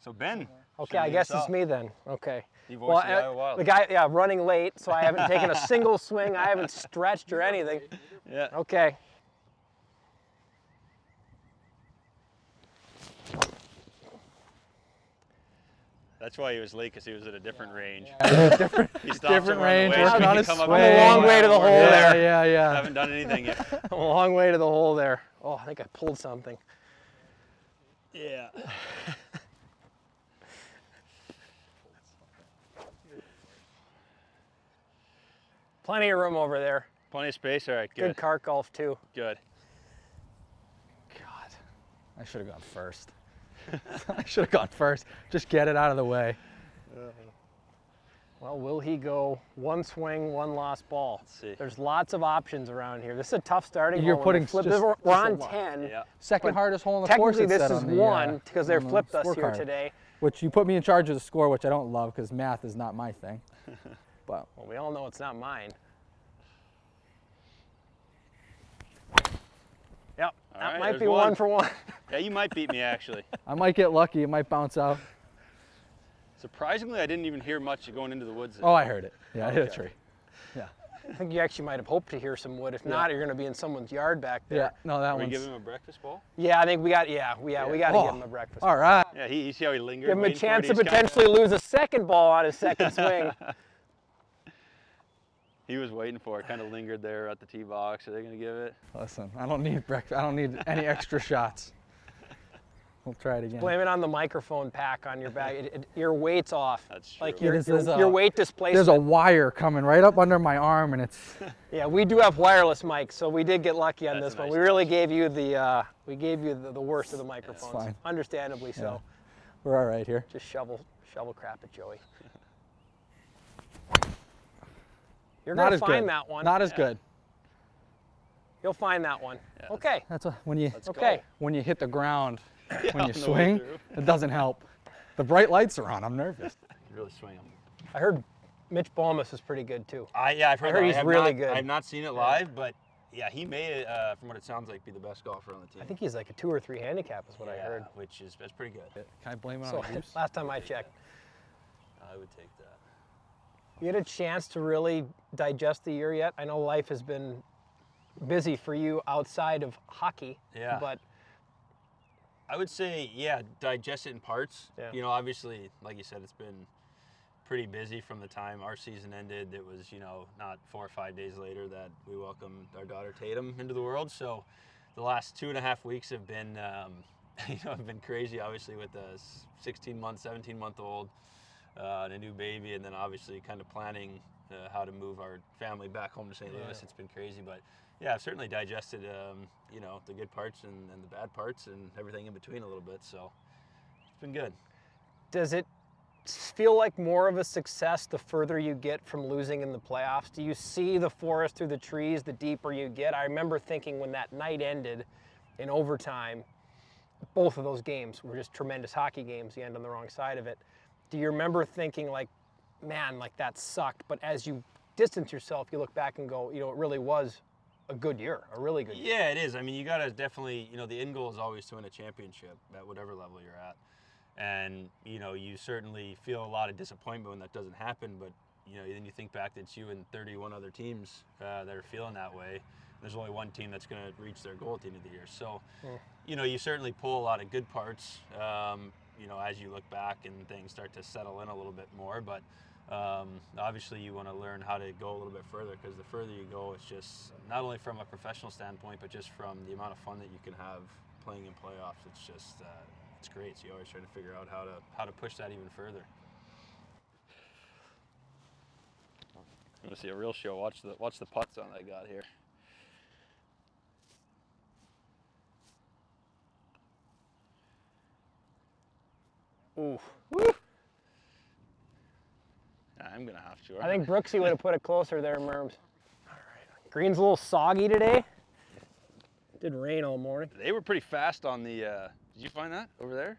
So Ben. Okay, I guess it's me then. Okay. You voiced the Iowa Wild. the guy, yeah, running late, so I haven't taken a single swing. I haven't stretched or anything. Yeah. Okay. That's why he was late because he was at a different range. different, He stopped different somewhere on range. the way so working on could his come up swing. a long way to the hole yeah, there. Yeah, yeah. Haven't done anything yet. A long way to the hole there. Oh, I think I pulled something. yeah. Plenty of room over there. Plenty of space. All right. Good Good. cart golf too. Good. God, I should have gone first. I should have gone first. Just get it out of the way. Well, will he go one swing, one lost ball? Let's see. There's lots of options around here. This is a tough starting You're hole. when they putting flip. just- we're, just on lot. 10. Yeah. Second hardest hole in the course. Technically, this is on the, uh, one because they're on the flipped us here scorecard, today. Which you put me in charge of the score, which I don't love because math is not my thing. But Well, we all know it's not mine. Yep, that right, might be one. one for one. Yeah, you might beat me actually. I might get lucky. It might bounce out. Surprisingly, I didn't even hear much going into the woods. Oh, I heard it. Yeah, I hit a Okay. tree. Yeah. I think you actually might have hoped to hear some wood. If not, you're going to be in someone's yard back Yeah, there. no, that Are we one's. giving him a breakfast ball? Yeah, I think we got. Yeah, we, yeah, we got to Oh, give him a breakfast. All right. Yeah, he, you see how he lingered. Give him a waiting for it? chance to He's kinda- potentially lose a second ball on his second swing. He was waiting for it, kind of lingered there at the tee box. Are they going to give it? Listen, I don't need breakfast. I don't need any extra shots. We'll try it again. Blame it on the microphone pack on your back. It, it, your weight's off. That's Like true. your, Yeah, this your, is a- your weight displacement. There's a wire coming right up under my arm, and it's. Yeah, we do have wireless mics, so we did get lucky on That's this a one. nice We really gave you the uh, we gave you the, the worst of the microphones. fine. Understandably so. We're all right here. Just shovel shovel crap at Joey. You're Not gonna as find good. that one. Not as good. You'll find that one. Yeah, okay. That's what, when you Let's go. Okay. when you hit the ground, when you on the way swing, it doesn't help. The bright lights are on. I'm nervous. You really swing him. I heard Mitch Balmus is pretty good too. I, yeah, I've heard, heard he's I really not, good. I've not seen it live, but yeah, he may, uh, from what it sounds like, be the best golfer on the team. I think he's like a two or three handicap is what I heard. which is that's pretty good. Can I blame it So on Goose? last time I checked. I would take that. You had a chance to really digest the year yet? I know life has been busy for you outside of hockey. Yeah. But I would say, yeah, digest it in parts. Yeah. You know, obviously, like you said, it's been pretty busy from the time our season ended. It was, you know, not four or five days later that we welcomed our daughter Tatum into the world. So the last two and a half weeks have been, um, you know, have been crazy. Obviously, with a 16 month, 17 month old, uh, and a new baby, and then obviously kind of planning uh, how to move our family back home to St. Louis. It's been crazy, but yeah, I've certainly digested, um, you know, the good parts and, and the bad parts and everything in between a little bit. So it's been good. Does it feel like more of a success the further you get from losing in the playoffs? Do you see the forest through the trees the deeper you get? I remember thinking when that night ended in overtime, both of those games were just tremendous hockey games, you end on the wrong side of it. Do you remember thinking like, man, like that sucked, but as you distance yourself, you look back and go, you know, it really was a good year, a really good year. Yeah, it is. I mean, you got to definitely, you know, the end goal is always to win a championship at whatever level you're at. And, you know, you certainly feel a lot of disappointment when that doesn't happen, but, you know, then you think back that it's you and 31 other teams uh, that are feeling that way. There's only one team that's going to reach their goal at the end of the year. So, you know, you certainly pull a lot of good parts, um, you know, as you look back and things start to settle in a little bit more. But um, obviously, you want to learn how to go a little bit further because the further you go, it's just not only from a professional standpoint, but just from the amount of fun that you can have playing in playoffs. It's just uh, it's great. So you always try to figure out how to how to push that even further. Want to see a real show? Watch the watch the putts on I got here. Ooh. I'm gonna have to. I think Brooksy would have put it closer there, Merms. All right. Green's a little soggy today. Did rain all morning. they were pretty fast on the. Uh, did you find that over there?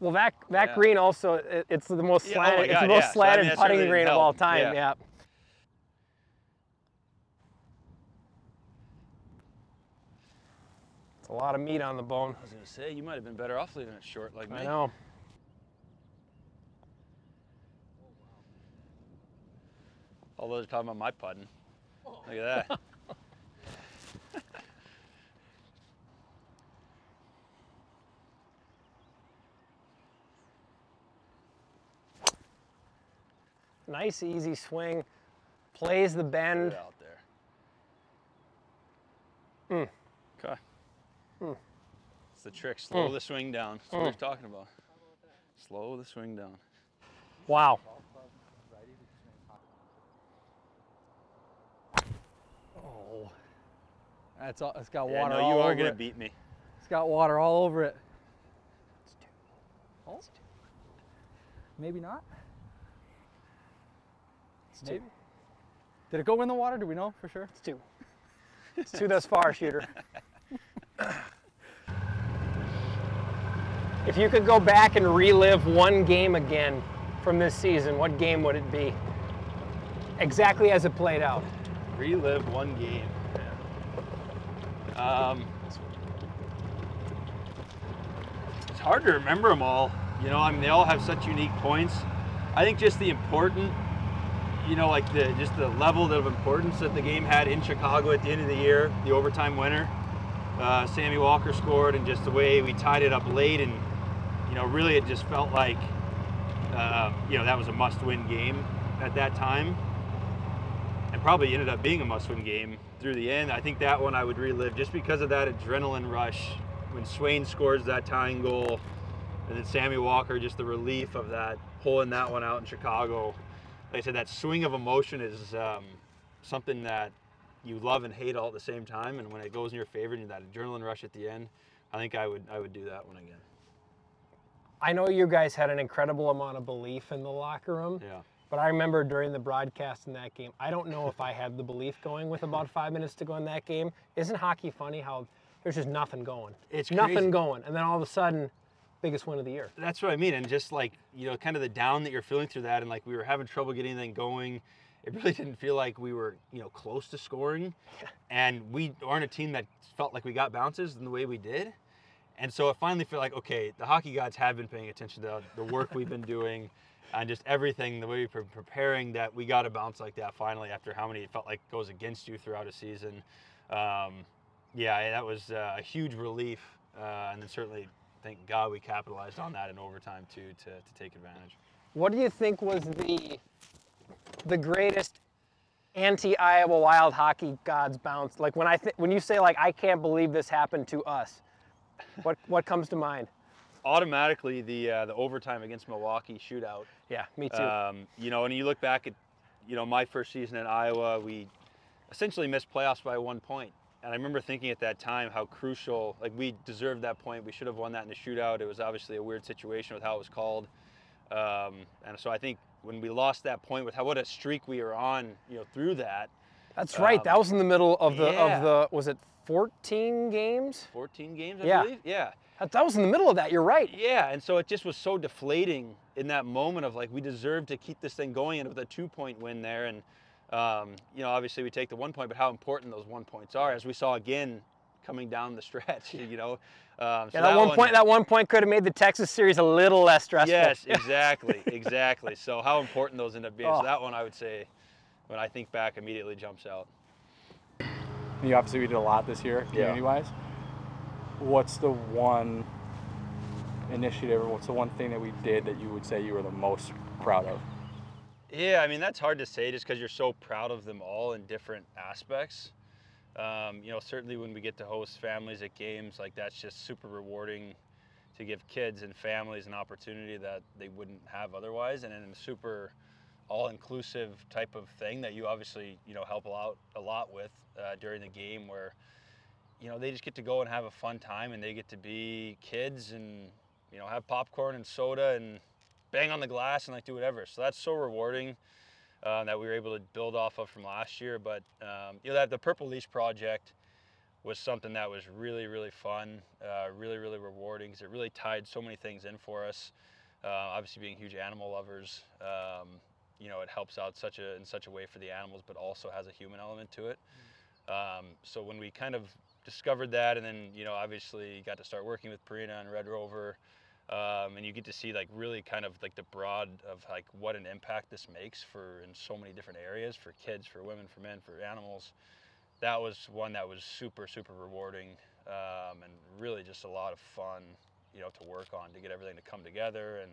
Well, that that Yeah. green also it, it's the most Yeah, oh my it's the most yeah. So, I mean, putting certainly green didn't of all time. Yeah. Yeah. It's a lot of meat on the bone. I was gonna say you might have been better off leaving it short like me. I know. All those talking about my putting. Look at that. Nice easy swing. Plays the bend. Out there. Hmm. Okay. It's the trick. Slow hmm. the swing down. That's what hmm. we're talking about. Slow the swing down. Wow. Oh, that's all, it's got Yeah, water no, all over it. you are gonna beat me. It's got water all over it. Oh. Maybe not. It's two. Did it go in the water? Do we know for sure? It's two. It's two thus far, shooter. if you could go back and relive one game again from this season, what game would it be? Exactly as it played out. Relive one game. Um, it's hard to remember them all. You know, I mean, they all have such unique points. I think just the important, you know, like the just the level of importance that the game had in Chicago at the end of the year, the overtime winner. Uh, Sammy Walker scored, and just the way we tied it up late, and you know, really, it just felt like, uh, you know, that was a must-win game at that time and probably ended up being a must-win game through the end. I think that one I would relive just because of that adrenaline rush when Swain scores that tying goal, and then Sammy Walker, just the relief of that pulling that one out in Chicago. Like I said, that swing of emotion is um, something that you love and hate all at the same time. And when it goes in your favor and that adrenaline rush at the end, I think I would I would do that one again. I know you guys had an incredible amount of belief in the locker room. Yeah. But I remember during the broadcast in that game, I don't know if I had the belief going with about five minutes to go in that game. Isn't hockey funny how there's just nothing going? It's nothing crazy. going. And then all of a sudden, biggest win of the year. That's what I mean, and just like you know, kind of the down that you're feeling through that, and like we were having trouble getting anything going. It really didn't feel like we were you know close to scoring, and we aren't a team that felt like we got bounces in the way we did. And so I finally feel like okay, the hockey gods have been paying attention to the work we've been doing, and just everything the way we've been preparing that we got a bounce like that finally after how many it felt like goes against you throughout a season. Um, yeah, that was uh, a huge relief, uh, and then certainly thank God we capitalized on that in overtime too to, to take advantage. What do you think was the the greatest anti-Iowa Wild hockey gods bounce? Like when I th- when you say like I can't believe this happened to us, what what comes to mind? Automatically, the uh, the overtime against Milwaukee shootout. Yeah, me too. Um, you know, and you look back at, you know, my first season in Iowa, we essentially missed playoffs by one point. And I remember thinking at that time how crucial, like we deserved that point. We should have won that in the shootout. It was obviously a weird situation with how it was called. Um, and so I think when we lost that point with how what a streak we were on, you know, through that, That's right. That um, was in the middle of the yeah. of the was it 14 games? 14 games, I Yeah. believe. Yeah. That, that was in the middle of that. You're right. Yeah, and so it just was so deflating in that moment of like we deserve to keep this thing going, and with a two-point win there, and um, you know obviously we take the one point, but how important those one points are, as we saw again coming down the stretch. You know, um, so Yeah, that, one point that one point could have made the Texas series a little less stressful. Yes, exactly, exactly. So how important those end up being. Oh. So that one I would say, when I think back, immediately jumps out. You obviously we did a lot this year, community-wise. What's the one initiative, or what's the one thing that we did that you would say you were the most proud of? Yeah, I mean that's hard to say just because you're so proud of them all in different aspects. Um, you know, certainly when we get to host families at games, like that's just super rewarding to give kids and families an opportunity that they wouldn't have otherwise, and in a super all-inclusive type of thing that you obviously you know help lot a lot with uh, during the game where you know they just get to go and have a fun time and they get to be kids and you know have popcorn and soda and bang on the glass and like do whatever. So that's so rewarding uh, that we were able to build off of from last year. But um, you know that the Purple Leash project was something that was really really fun, uh, really really rewarding because it really tied so many things in for us. Uh, obviously, being huge animal lovers, um, you know, it helps out such a in such a way for the animals, but also has a human element to it. Um, so when we kind of discovered that, and then you know, obviously got to start working with Purina and Red Rover, um, and you get to see like really kind of like the broad of like what an impact this makes for in so many different areas for kids, for women, for men, for animals. That was one that was super super rewarding um, and really just a lot of fun, you know, to work on to get everything to come together and.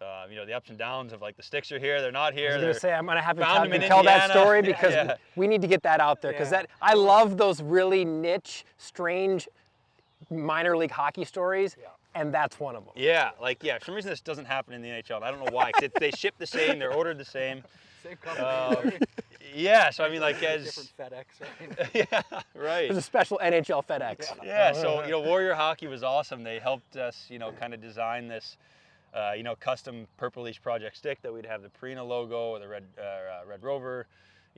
Uh, you know the ups and downs of like the sticks are here, they're not I here. was gonna say I'm gonna have to tell, that story Yeah, because yeah. we need to get that out there because Yeah. that I love those really niche, strange minor league hockey stories, and that's one of them. Yeah, like yeah. For some reason this doesn't happen in the NHL. and I don't know why. 'cause it- they ship the same, they're ordered the same. Same Um, yeah, so I mean like as different FedEx, right? yeah, right. There's a special NHL FedEx. Yeah, so you know, Warrior Hockey was awesome. They helped us, you know, kind of design this, uh, you know, custom Purple Leash Project stick that we'd have the Purina logo or the Red uh, uh, Red Rover,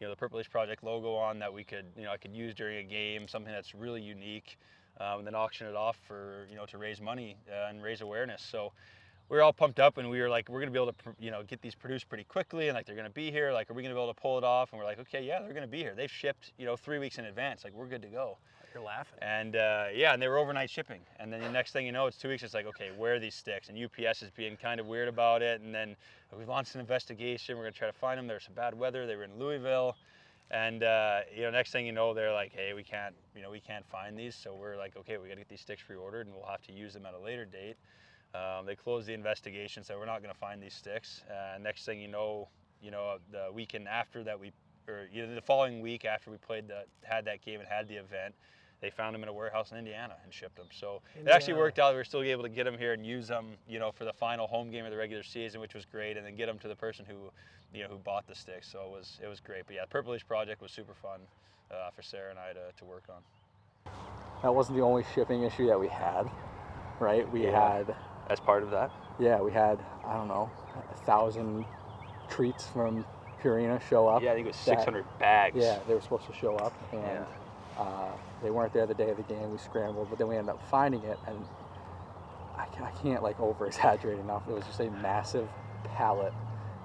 you know, the Purple Leash Project logo on that we could, you know, I could use during a game, something that's really unique, um, and then auction it off for, you know, to raise money uh, and raise awareness. So. We were all pumped up, and we were like, "We're gonna be able to, pr- you know, get these produced pretty quickly, and like they're gonna be here. Like, are we gonna be able to pull it off?" And we're like, "Okay, yeah, they're gonna be here. They've shipped, you know, three weeks in advance. Like, we're good to go." You're laughing. And uh, yeah, and they were overnight shipping. And then the next thing you know, it's two weeks. It's like, okay, where are these sticks? And UPS is being kind of weird about it. And then we launched an investigation. We're gonna try to find them. There's some bad weather. They were in Louisville. And uh, you know, next thing you know, they're like, hey, we can't, you know, we can't find these. So we're like, okay, we gotta get these sticks pre-ordered, and we'll have to use them at a later date. Um, they closed the investigation, so we're not gonna find these sticks. Uh, next thing you know, you know, the weekend after that we, or you know, the following week after we played the, had that game and had the event, they found them in a warehouse in Indiana and shipped them. So it actually worked out. We were still able to get them here and use them, you know, for the final home game of the regular season, which was great, and then get them to the person who, you know, who bought the sticks. So it was it was great. But yeah, the Purple Leash project was super fun uh, for Sarah and I to, to work on. That wasn't the only shipping issue that we had, right? We Yeah. had, As part of that. yeah, we had, I don't know, a thousand treats from Purina show up. Yeah, I think it was that- 600 bags. Yeah, they were supposed to show up, and uh, they weren't there the day of the game. We scrambled, but then we ended up finding it, and I, I can't like over exaggerate enough. It was just a massive pallet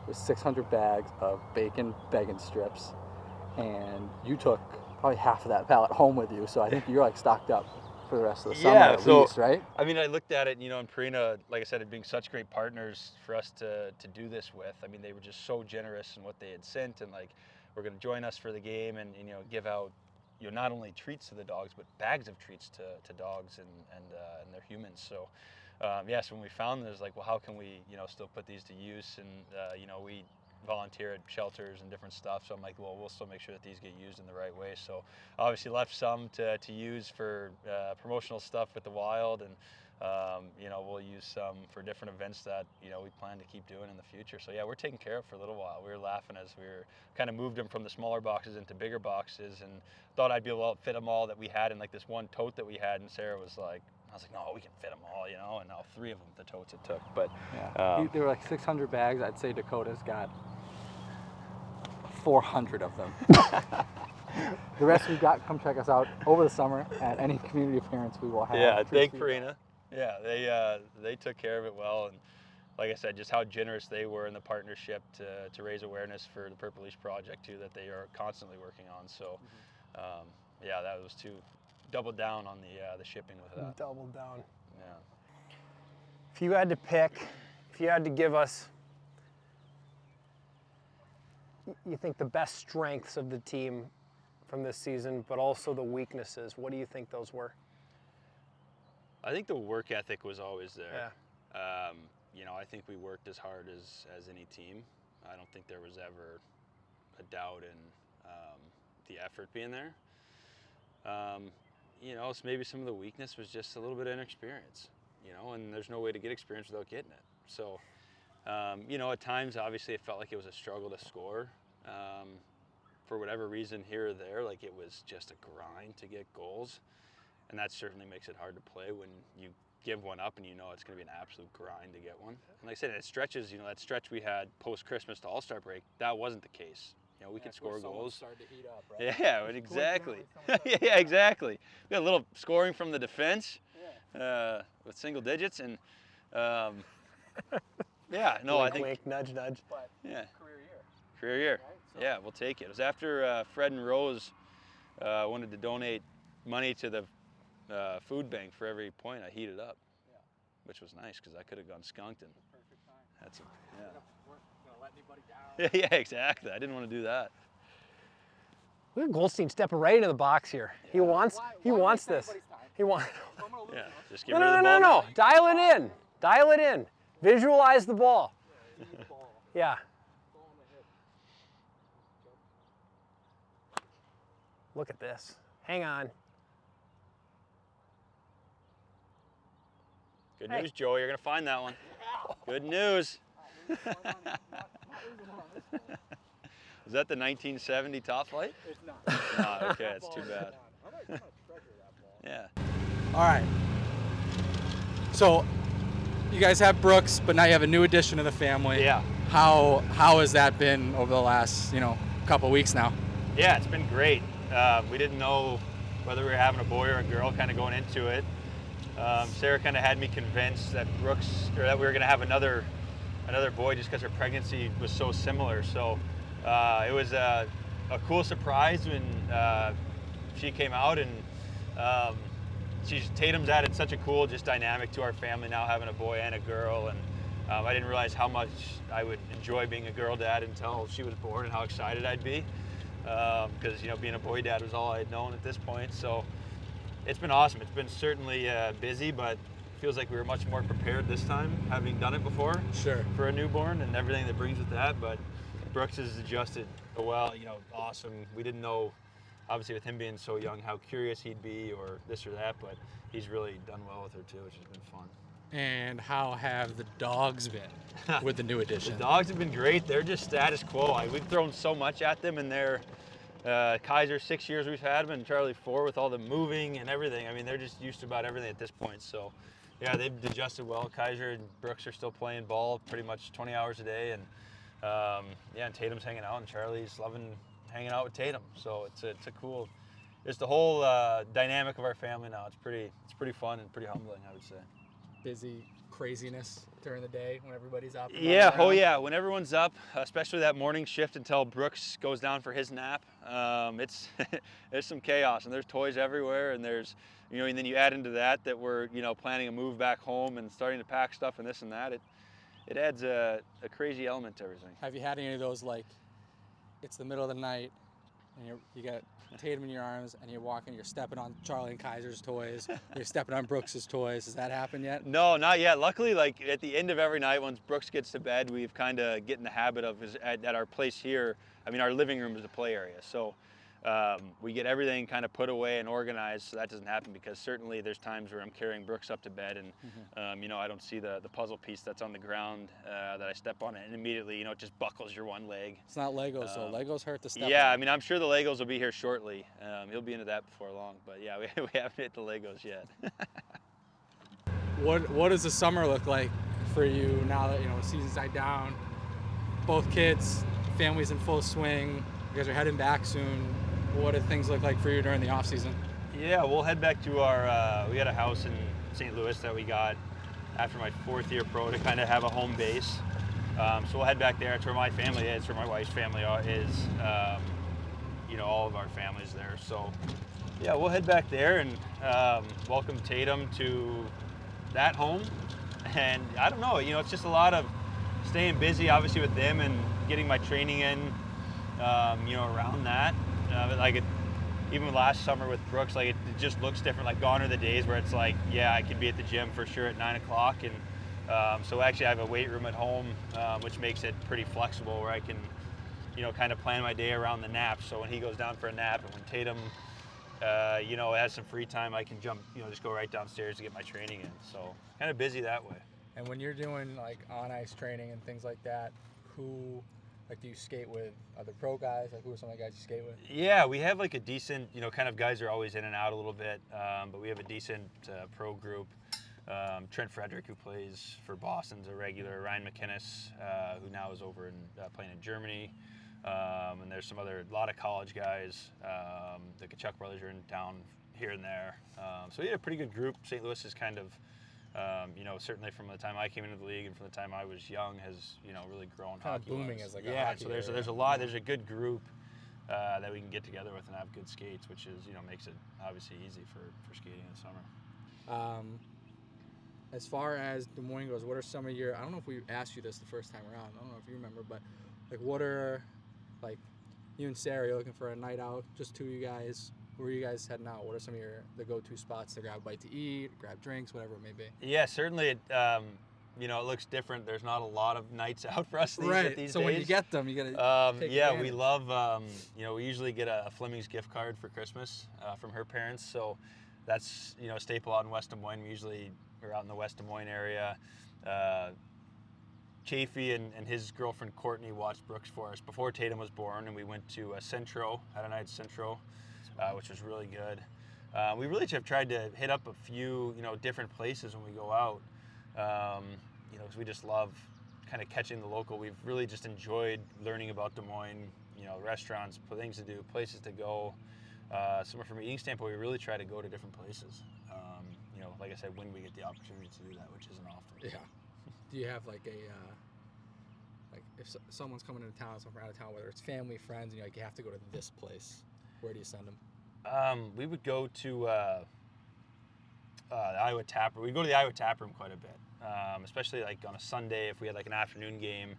with 600 bags of bacon bacon strips, and you took probably half of that pallet home with you. So I think you're like stocked up for the rest of the summer Yeah, at so- least, right? I mean, I looked at it, you know, and Purina, like I said, had being such great partners for us to, to do this with. I mean, they were just so generous in what they had sent, and like, we're going to join us for the game and, you know, give out, you know, not only treats to the dogs, but bags of treats to, to dogs and, and, uh, and their humans. So, um, yes, when we found this, like, well, how can we, you know, still put these to use? And uh, you know, we volunteer at shelters and different stuff. So I'm like, well, we'll still make sure that these get used in the right way. So obviously left some to, to use for uh, promotional stuff with the wild and. Um, you know, we'll use some for different events that you know we plan to keep doing in the future. So yeah, we're taking care of for a little while. We were laughing as we were kind of moved them from the smaller boxes into bigger boxes, and thought I'd be able to fit them all that we had in like this one tote that we had. And Sarah was like, I was like, no, we can fit them all, you know. And now three of them, the totes it took. But Yeah. Um, there were like 600 bags. I'd say Dakota's got 400 of them. the rest we've got, come check us out over the summer at any community appearance we will have. yeah, thank. Purina. Yeah, they uh, they took care of it well, and like I said, just how generous they were in the partnership to, to raise awareness for the Purple Leash Project too, that they are constantly working on. So, um, yeah, that was to double down on the uh, the shipping with that. Double down. Yeah. If you had to pick, if you had to give us, you think the best strengths of the team from this season, but also the weaknesses, what do you think those were? I think the work ethic was always there. Yeah. Um, you know, I think we worked as hard as, as any team. I don't think there was ever a doubt in um, the effort being there. Um, you know, so maybe some of the weakness was just a little bit of inexperience, you know, and there's no way to get experience without getting it. So, um, you know, at times, obviously, it felt like it was a struggle to score. Um, for whatever reason, here or there, like it was just a grind to get goals and that certainly makes it hard to play when you give one up and you know it's going to be an absolute grind to get one. And like I said, it stretches. You know that stretch we had post Christmas to All Star break, that wasn't the case. You know, we could score goals. Yeah, but exactly. yeah, exactly. We got a little scoring from the defense uh, with single digits, and um, yeah, no, I think wink, nudge, nudge. yeah, career year. Yeah, we'll take it. It was after uh, Fred and Rose uh, wanted to donate money to the uh, food bank for every point. I heated up, which was nice because I could have gone skunked and That's some. Yeah. yeah, exactly. I didn't want to do that. Look at Goldstein stepping right into the box here. He wants, he wants this. He wants. Yeah, just get No, rid no, of no, the no, ball. no. Dial it in. Dial it in. Visualize the ball. Yeah. Look at this. Hang on. Good Hey. news, Joey. You're gonna find that one. Good news. Was that the 1970 top flight? It's not. No, okay, it's too bad. Yeah. All right. So, you guys have Brooks, but now you have a new addition to the family. Yeah. How how has that been over the last you know couple weeks now? Yeah, it's been great. Uh, we didn't know whether we were having a boy or a girl kind of going into it. Um, Sarah kind of had me convinced that Brooks, or that we were going to have another another boy just because her pregnancy was so similar. So uh, it was a, a cool surprise when uh, she came out and um, she's Tatum's added such a cool just dynamic to our family now having a boy and a girl. And um, I didn't realize how much I would enjoy being a girl dad until she was born and how excited I'd be. Because you know being a boy dad was all I had known at this point. So it's been awesome. It's been certainly uh, busy but feels like we were much more prepared this time having done it before Sure. for a newborn and everything that brings with that. But Brooks has adjusted well, you know, awesome. We didn't know, obviously, with him being so young, how curious he'd be or this or that, but he's really done well with her too, which has been fun. And how have the dogs been with the new addition? The dogs have been great. They're just status quo. I, we've thrown so much at them, and they're uh, Kaiser six years we've had them, and Charlie four with all the moving and everything. I mean, they're just used to about everything at this point. So, yeah, they've adjusted well. Kaiser and Brooks are still playing ball pretty much 20 hours a day, and um, yeah, and Tatum's hanging out, and Charlie's loving hanging out with Tatum. So it's a, it's a cool. It's the whole uh, dynamic of our family now. It's pretty it's pretty fun and pretty humbling, I would say. Busy craziness during the day when everybody's up. Yeah, oh yeah. When everyone's up, especially that morning shift until Brooks goes down for his nap, um, it's there's some chaos and there's toys everywhere and there's you know and then you add into that that we're you know planning a move back home and starting to pack stuff and this and that. It it adds a, a crazy element to everything. Have you had any of those like, it's the middle of the night, and you're, you got Tatum in your arms, and you're walking, you're stepping on Charlie and Kaiser's toys, you're stepping on Brooks's toys. Has that happened yet? No, not yet. Luckily, like at the end of every night, once Brooks gets to bed, we've kind of get in the habit of his, at, at our place here. I mean, our living room is a play area, so um, we get everything kind of put away and organized so that doesn't happen because certainly there's times where I'm carrying Brooks up to bed and um, you know I don't see the, the puzzle piece that's on the ground uh, that I step on it and immediately you know it just buckles your one leg. It's not Legos, so Legos hurt the step Um, Yeah, I mean I'm sure the Legos will be here shortly. Um, he'll be into that before long, but yeah, we, we haven't hit the Legos yet. What What does the summer look like for you now that you know the season's died down? Both kids, families in full swing. You guys are heading back soon. What do things look like for you during the off season? Yeah, we'll head back to our. Uh, we got a house in St. Louis that we got after my fourth year pro to kind of have a home base. Um, so we'll head back there. It's where my family is, where my wife's family is. Um, you know, all of our families there. So yeah, we'll head back there and um, welcome Tatum to that home. And I don't know, you know, it's just a lot of staying busy, obviously with them and getting my training in. Um, you know, around that. Uh, like it, even last summer with Brooks, like it, it just looks different. Like gone are the days where it's like, yeah, I could be at the gym for sure at nine o'clock, and um, so actually I have a weight room at home, um, which makes it pretty flexible, where I can, you know, kind of plan my day around the nap. So when he goes down for a nap, and when Tatum, uh, you know, has some free time, I can jump, you know, just go right downstairs to get my training in. So kind of busy that way. And when you're doing like on ice training and things like that, who like do you skate with other pro guys? Like who are some of the guys you skate with? Yeah, we have like a decent, you know, kind of guys are always in and out a little bit, um, but we have a decent uh, pro group. Um, Trent Frederic, who plays for Boston's a regular. Ryan MacInnis, uh, who now is over in uh, playing in Germany. Um, and there's some other, a lot of college guys. Um, the Tkachuk brothers are in town here and there. Um, so yeah, a pretty good group. St. Louis is kind of, um, you know, certainly from the time I came into the league and from the time I was young, has you know really grown. Kinda hockey booming as, like, a yeah. so there's area. there's a lot. There's a good group uh, that we can get together with and have good skates, which is you know makes it obviously easy for, for skating in the summer. Um, as far as Des Moines goes, what are some of your? I don't know if we asked you this the first time around. I don't know if you remember, but like, what are like you and Sarah looking for a night out? Just two of you guys. Where are you guys heading out? What are some of your the go-to spots to grab a bite to eat, grab drinks, whatever it may be? Yeah, certainly. It, um, you know, it looks different. There's not a lot of nights out for us these, these so days. when you get them, you gotta. Um, yeah, we love. Um, you know, we usually get a, a Fleming's gift card for Christmas uh, from her parents, so that's you know a staple out in West Des Moines. We usually are out in the West Des Moines area. Uh, Chaffee and, and his girlfriend Courtney watched Brooks for us before Tatum was born, and we went to uh, Centro, had a night at Centro, uh, which was really good. Uh, we really have tried to hit up a few, you know, different places when we go out. Um, you know, because we just love kind of catching the local. We've really just enjoyed learning about Des Moines. You know, restaurants, things to do, places to go. Uh, so from an eating standpoint, we really try to go to different places. Um, you know, like I said, when we get the opportunity to do that, which isn't often. Yeah. Do you have like a uh, like if so- someone's coming into town, someone from out of town, whether it's family, friends, and you're like you have to go to this place, where do you send them? Um, we would go to uh, uh, the Iowa Tap Room. We'd go to the Iowa Tap Room quite a bit, um, especially like on a Sunday if we had like an afternoon game,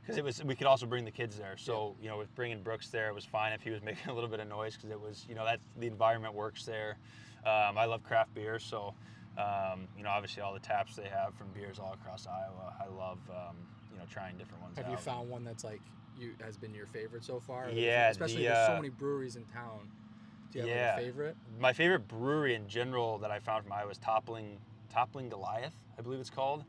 because it was we could also bring the kids there. So you know, with bringing Brooks there, it was fine if he was making a little bit of noise because it was you know that the environment works there. Um, I love craft beer, so um, you know obviously all the taps they have from beers all across Iowa. I love um, you know trying different ones. Have out. you found one that's like you has been your favorite so far? Yeah, especially the, there's so uh, many breweries in town. Do you have yeah. like, a favorite? My favorite brewery in general that I found from Iowa is Toppling, Toppling Goliath, I believe it's called,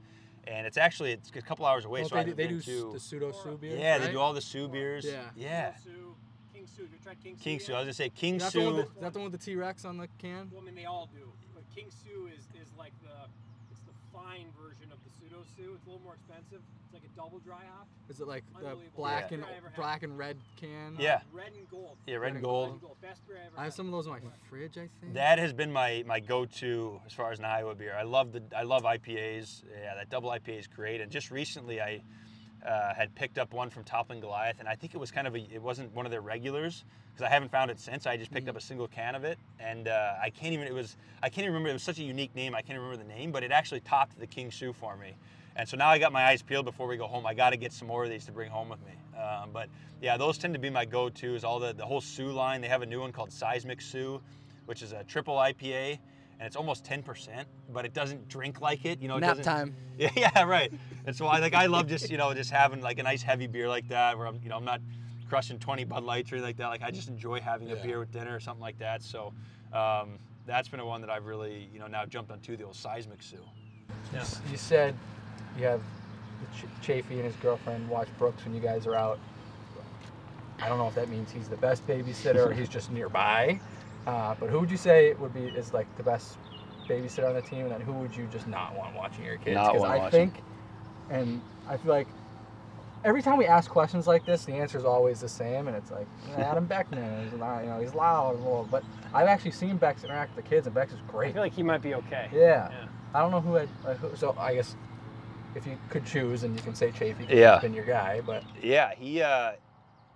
and it's actually it's a couple hours away. Well, so they, I do- they do to. the pseudo Sue beers. yeah, they do all the Sue beers. Yeah. yeah. King Sue, King Sue. You tried King Sue? King yet? Sue. I was gonna say King Is that, the Sue. with, is that the one with the T Rex on the can? Well, I mean, they all do. But King Sue is, is like the it's the fine version of the pseudo Sue. It's a little more expensive. It's like a double dry hop. Is it like the Unbelievable. black Best and beer I ever had. black and red can? Yeah. Red and gold. Yeah, red and Red gold. and gold. Best beer I ever I have had. some of those in my fridge, I think. That has been my, my go-to as far as an Iowa beer. I love the I love IPAs. Yeah, that double IPA is great. And just recently, I uh, had picked up one from Toppling Goliath, and I think it was kind of a it wasn't one of their regulars because I haven't found it since. I just picked up a single can of it, and uh, I can't even it was I can't even remember. It was such a unique name. I can't remember the name, but it actually topped the King Sue for me. And so now I got my eyes peeled before we go home. I got to get some more of these to bring home with me. Um, but yeah, those tend to be my go-tos. All the the whole Sue line. They have a new one called Seismic Sue, which is a triple IPA, and it's almost 10%, but it doesn't drink like it. You know, it Nap doesn't- time. Yeah, yeah, right. And so I like I love just you know just having like a nice heavy beer like that where I'm you know I'm not crushing 20 Bud Lights or anything like that. Like I just enjoy having a beer with dinner or something like that. So um, that's been a one that I've really you know now jumped onto the old seismic Sue. You said you have Ch- Chaffee and his girlfriend watch Brooks when you guys are out. I don't know if that means he's the best babysitter or he's just nearby. Uh, but who would you say would be is like the best babysitter on the team, and then who would you just not want watching your kids? Not 'Cause want I watching. think, and I feel like every time we ask questions like this, the answer is always the same, and it's like Adam Beckman, he's not, you know, he's loud, and little, but I've actually seen Bex interact with the kids, and Bex is great. I feel like he might be okay. Yeah. Yeah. I don't know who had. Uh, who, so I guess if you could choose, and you can say Chaffee, Yeah. been your guy, but Yeah, he uh,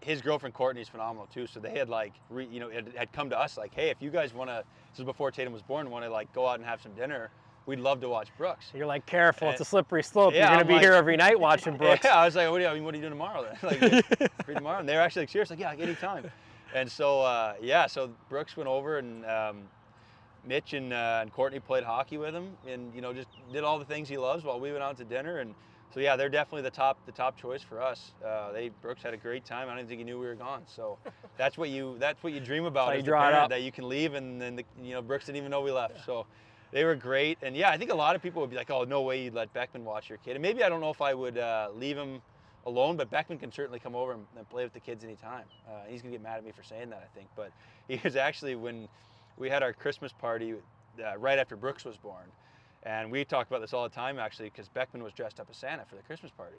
his girlfriend Courtney's phenomenal too. So they had like re, you know had, had come to us like, hey, if you guys want to, this is before Tatum was born, want to like go out and have some dinner, we'd love to watch Brooks. You're like, careful, it's a slippery slope. Yeah, You're gonna I'm be like- here every night watching Brooks. Yeah, I was like, what do you, I mean, what are you doing tomorrow then? like, free tomorrow? And they were actually like, serious, like, yeah, like anytime. And so, uh, yeah, so Brooks went over and um, Mitch and, uh, and Courtney played hockey with him and, you know, just did all the things he loves while we went out to dinner. And so, yeah, they're definitely the top, the top choice for us. Uh, they, Brooks had a great time. I don't think he knew we were gone. So that's what you, that's what you dream about as you draw parent, that you can leave and then, the, you know, Brooks didn't even know we left. So they were great. And yeah, I think a lot of people would be like, oh, no way you'd let Beckman watch your kid. And maybe I don't know if I would uh, leave him alone, but Beckman can certainly come over and, and play with the kids anytime. Uh, he's going to get mad at me for saying that, I think. But he was actually, when we had our Christmas party uh, right after Brooks was born, and we talked about this all the time actually, because Beckman was dressed up as Santa for the Christmas party.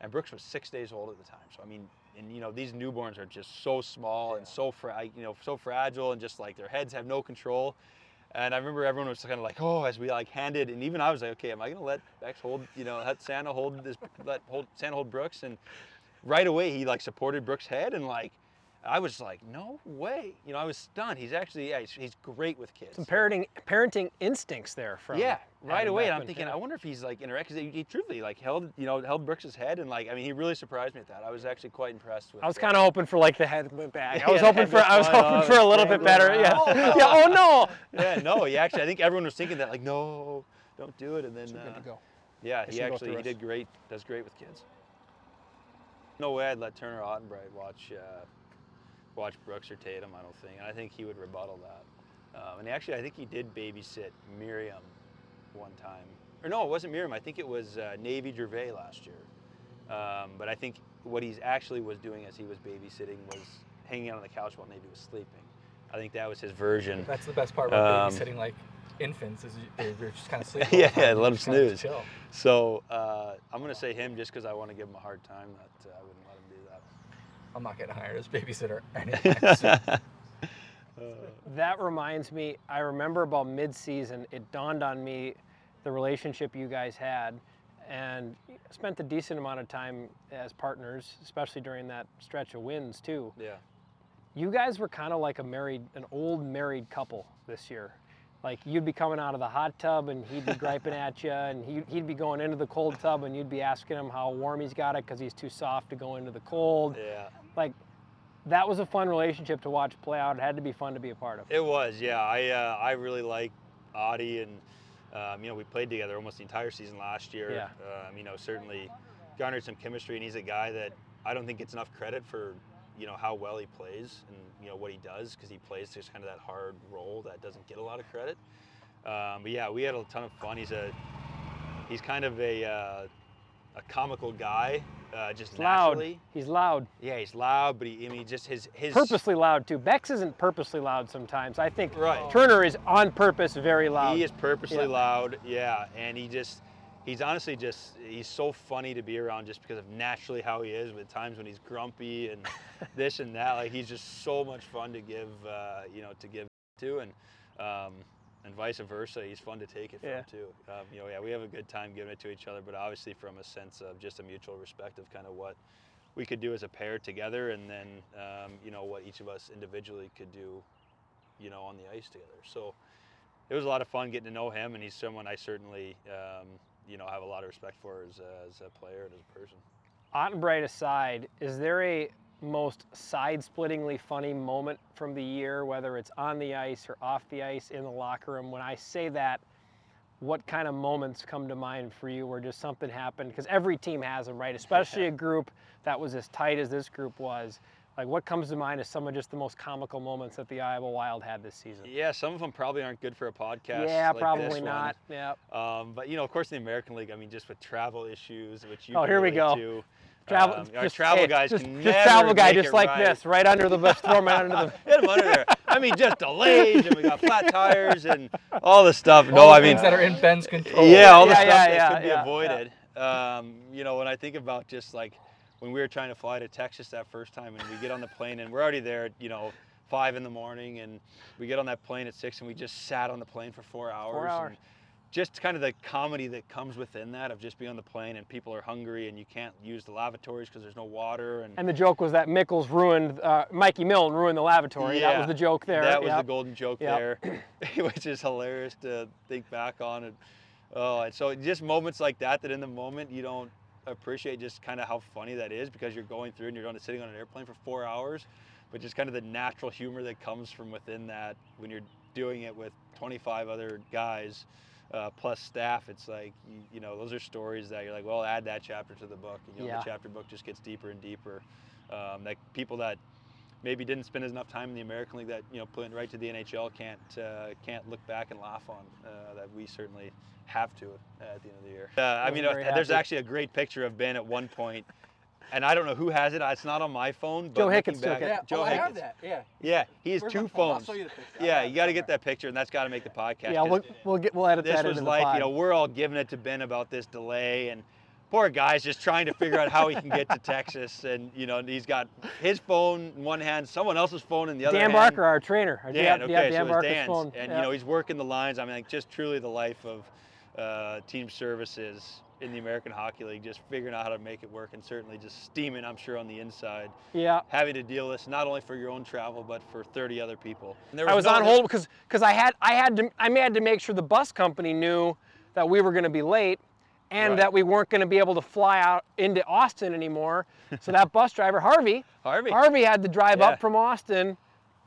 And Brooks was six days old at the time. So, I mean, and you know, these newborns are just so small and so, fra- you know, so fragile and just like their heads have no control. And I remember everyone was kind of like, oh, as we like handed, and even I was like, okay, am I gonna let Bex hold, you know, let Santa hold this, let hold Santa hold Brooks? And right away he like supported Brooks' head, and like, I was like, no way, you know, I was stunned. He's actually, yeah, he's, he's great with kids. Some parenting parenting instincts there from Yeah, right away. And I'm thinking, yeah. I wonder if he's like interact because he, he truly like held, you know, held Brooks's head, and like, I mean, he really surprised me at that. I was actually quite impressed with. I was kind of hoping for like the head went back. I was hoping for, I was hoping for a little bit better. around. Yeah. yeah. Oh no. yeah, no, he actually, I think everyone was thinking that, like, no, don't do it, and then. So good to uh, go. Yeah, he actually he did great. Does great with kids. No way I'd let Turner Ottenbreit watch uh, watch Brooks or Tatum. I don't think. And I think he would rebuttal that. Um, and actually, I think he did babysit Miriam one time. Or no, it wasn't Miriam. I think it was uh, Navy Gervais last year. Um, but I think what he actually was doing as he was babysitting was hanging out on the couch while Navy was sleeping. I think that was his version. that's the best part about Um, babysitting like infants is you, they're they're just kind of sleeping. Yeah, the let You 'em just kinda snooze. So uh, I'm gonna say him just because I want to give him a hard time. That uh, I wouldn't let him do that. I'm not getting hired as babysitter anytime soon. That reminds me, I remember about mid-season, it dawned on me the relationship you guys had and spent a decent amount of time as partners, especially during that stretch of wins too. Yeah. You guys were kind of like a married, an old married couple this year. Like you'd be coming out of the hot tub and he'd be griping at you, and he'd, he'd be going into the cold tub and you'd be asking him how warm he's got it because he's too soft to go into the cold. Yeah. Like that was a fun relationship to watch play out. It had to be fun to be a part of. It was. Yeah. I uh, I really like Audie and um, you know we played together almost the entire season last year. Yeah. Um, you know certainly garnered some chemistry and he's a guy that I don't think gets enough credit for you know how well he plays and you know what he does because he plays just kind of that hard role that doesn't get a lot of credit. Um, but yeah, we had a ton of fun. He's a he's kind of a uh, a comical guy, uh, just He's loud. naturally. He's loud. Yeah, he's loud, but he, I mean, just his his Purposely loud too. Bex isn't purposely loud sometimes. I think Right. Turner is on purpose very loud. He is purposely Yeah. loud, yeah, and he just he's honestly just he's so funny to be around just because of naturally how he is. With times when he's grumpy and this and that, like he's just so much fun to give, uh, you know, to give to, and um, and vice versa. He's fun to take it from Yeah. too. Um, you know, yeah, we have a good time giving it to each other, but obviously from a sense of just a mutual respect of kind of what we could do as a pair together, and then um, you know what each of us individually could do, you know, on the ice together. So it was a lot of fun getting to know him, and he's someone I certainly, um, you know have a lot of respect for as a, as a player and as a person. Ottenbreit aside, is there a most side-splittingly funny moment from the year, whether it's on the ice or off the ice in the locker room? When I say that, what kind of moments come to mind for you where just something happened? Because every team has them, right? Especially a group that was as tight as this group was. Like, what comes to mind as some of just the most comical moments that the Iowa Wild had this season? Yeah, some of them probably aren't good for a podcast. yeah, like this probably one. not. Yeah. Um, but you know, of course, the American League, I mean, just with travel issues, which you Oh, here we go. to, Travel, um, our just, travel hey, guys just, can just never travel guy, make just like right. this, right under the bus, throw him right under the. Hit him under there. I mean, just delays, and we got flat tires, and all the stuff. No, I mean, things that are in Ben's control. yeah, all the Yeah, stuff yeah, that yeah, could be yeah, yeah. avoided. Um, you know, when I think about just like when we were trying to fly to Texas that first time, and we get on the plane, and we're already there, at, you know, five in the morning, and we get on that plane at six, and we just sat on the plane for four hours. Four hours. And just kind of the comedy that comes within that of just being on the plane and people are hungry and you can't use the lavatories because there's no water and And the joke was that Mickles ruined, uh, Mikey Milne ruined the lavatory. Yeah, That was the joke there. That was Yep. the golden joke Yep. there, which is hilarious to think back on. And oh, and so just moments like that, that in the moment you don't appreciate just kind of how funny that is because you're going through and you're on sitting on an airplane for four hours, but just kind of the natural humor that comes from within that when you're doing it with 25 other guys. Uh, plus staff, it's like you, you know those are stories that you're like, well, add that chapter to the book, and you know Yeah. the chapter book just gets deeper and deeper. Um, like people that maybe didn't spend enough time in the American League that you know put it right to the NHL can't uh, can't look back and laugh on uh, that we certainly have to at the end of the year. Uh, I mean, uh, there's happy. actually a great picture of Ben at one point, and I don't know who has it. It's not on my phone. But Joe looking Hicketts took it. Yeah, Joe oh, I have that. Yeah. Yeah, he has Where's two my phone? I'll phones. show you the picture. Yeah, you got to get that picture, and that's got to make the podcast. Yeah, 'cause we'll, we'll get we'll edit this that was into the like pod. you know we're all giving it to Ben about this delay and poor guy's just trying to figure out how he can get to Texas and you know he's got his phone in one hand someone else's phone in the other Dan hand. Barker, our trainer. Our- Dan, yeah, okay, so Dan it's Barker's Dan's, phone. and yeah. you know he's working the lines. I mean, like just truly the life of uh, team services in the American Hockey League, just figuring out how to make it work, and certainly just steaming. I'm sure on the inside, yeah. having to deal with this not only for your own travel but for 30 other people. There I was no on hold because because I had I had to I had to make sure the bus company knew that we were going to be late and Right. that we weren't going to be able to fly out into Austin anymore. So that bus driver Harvey Harvey. Harvey had to drive Yeah. up from Austin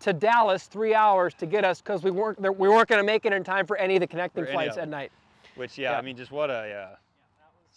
to Dallas three hours to get us because we weren't we weren't going to make it in time for any of the connecting For flights at night. Which yeah, Yeah. I mean, just what a yeah.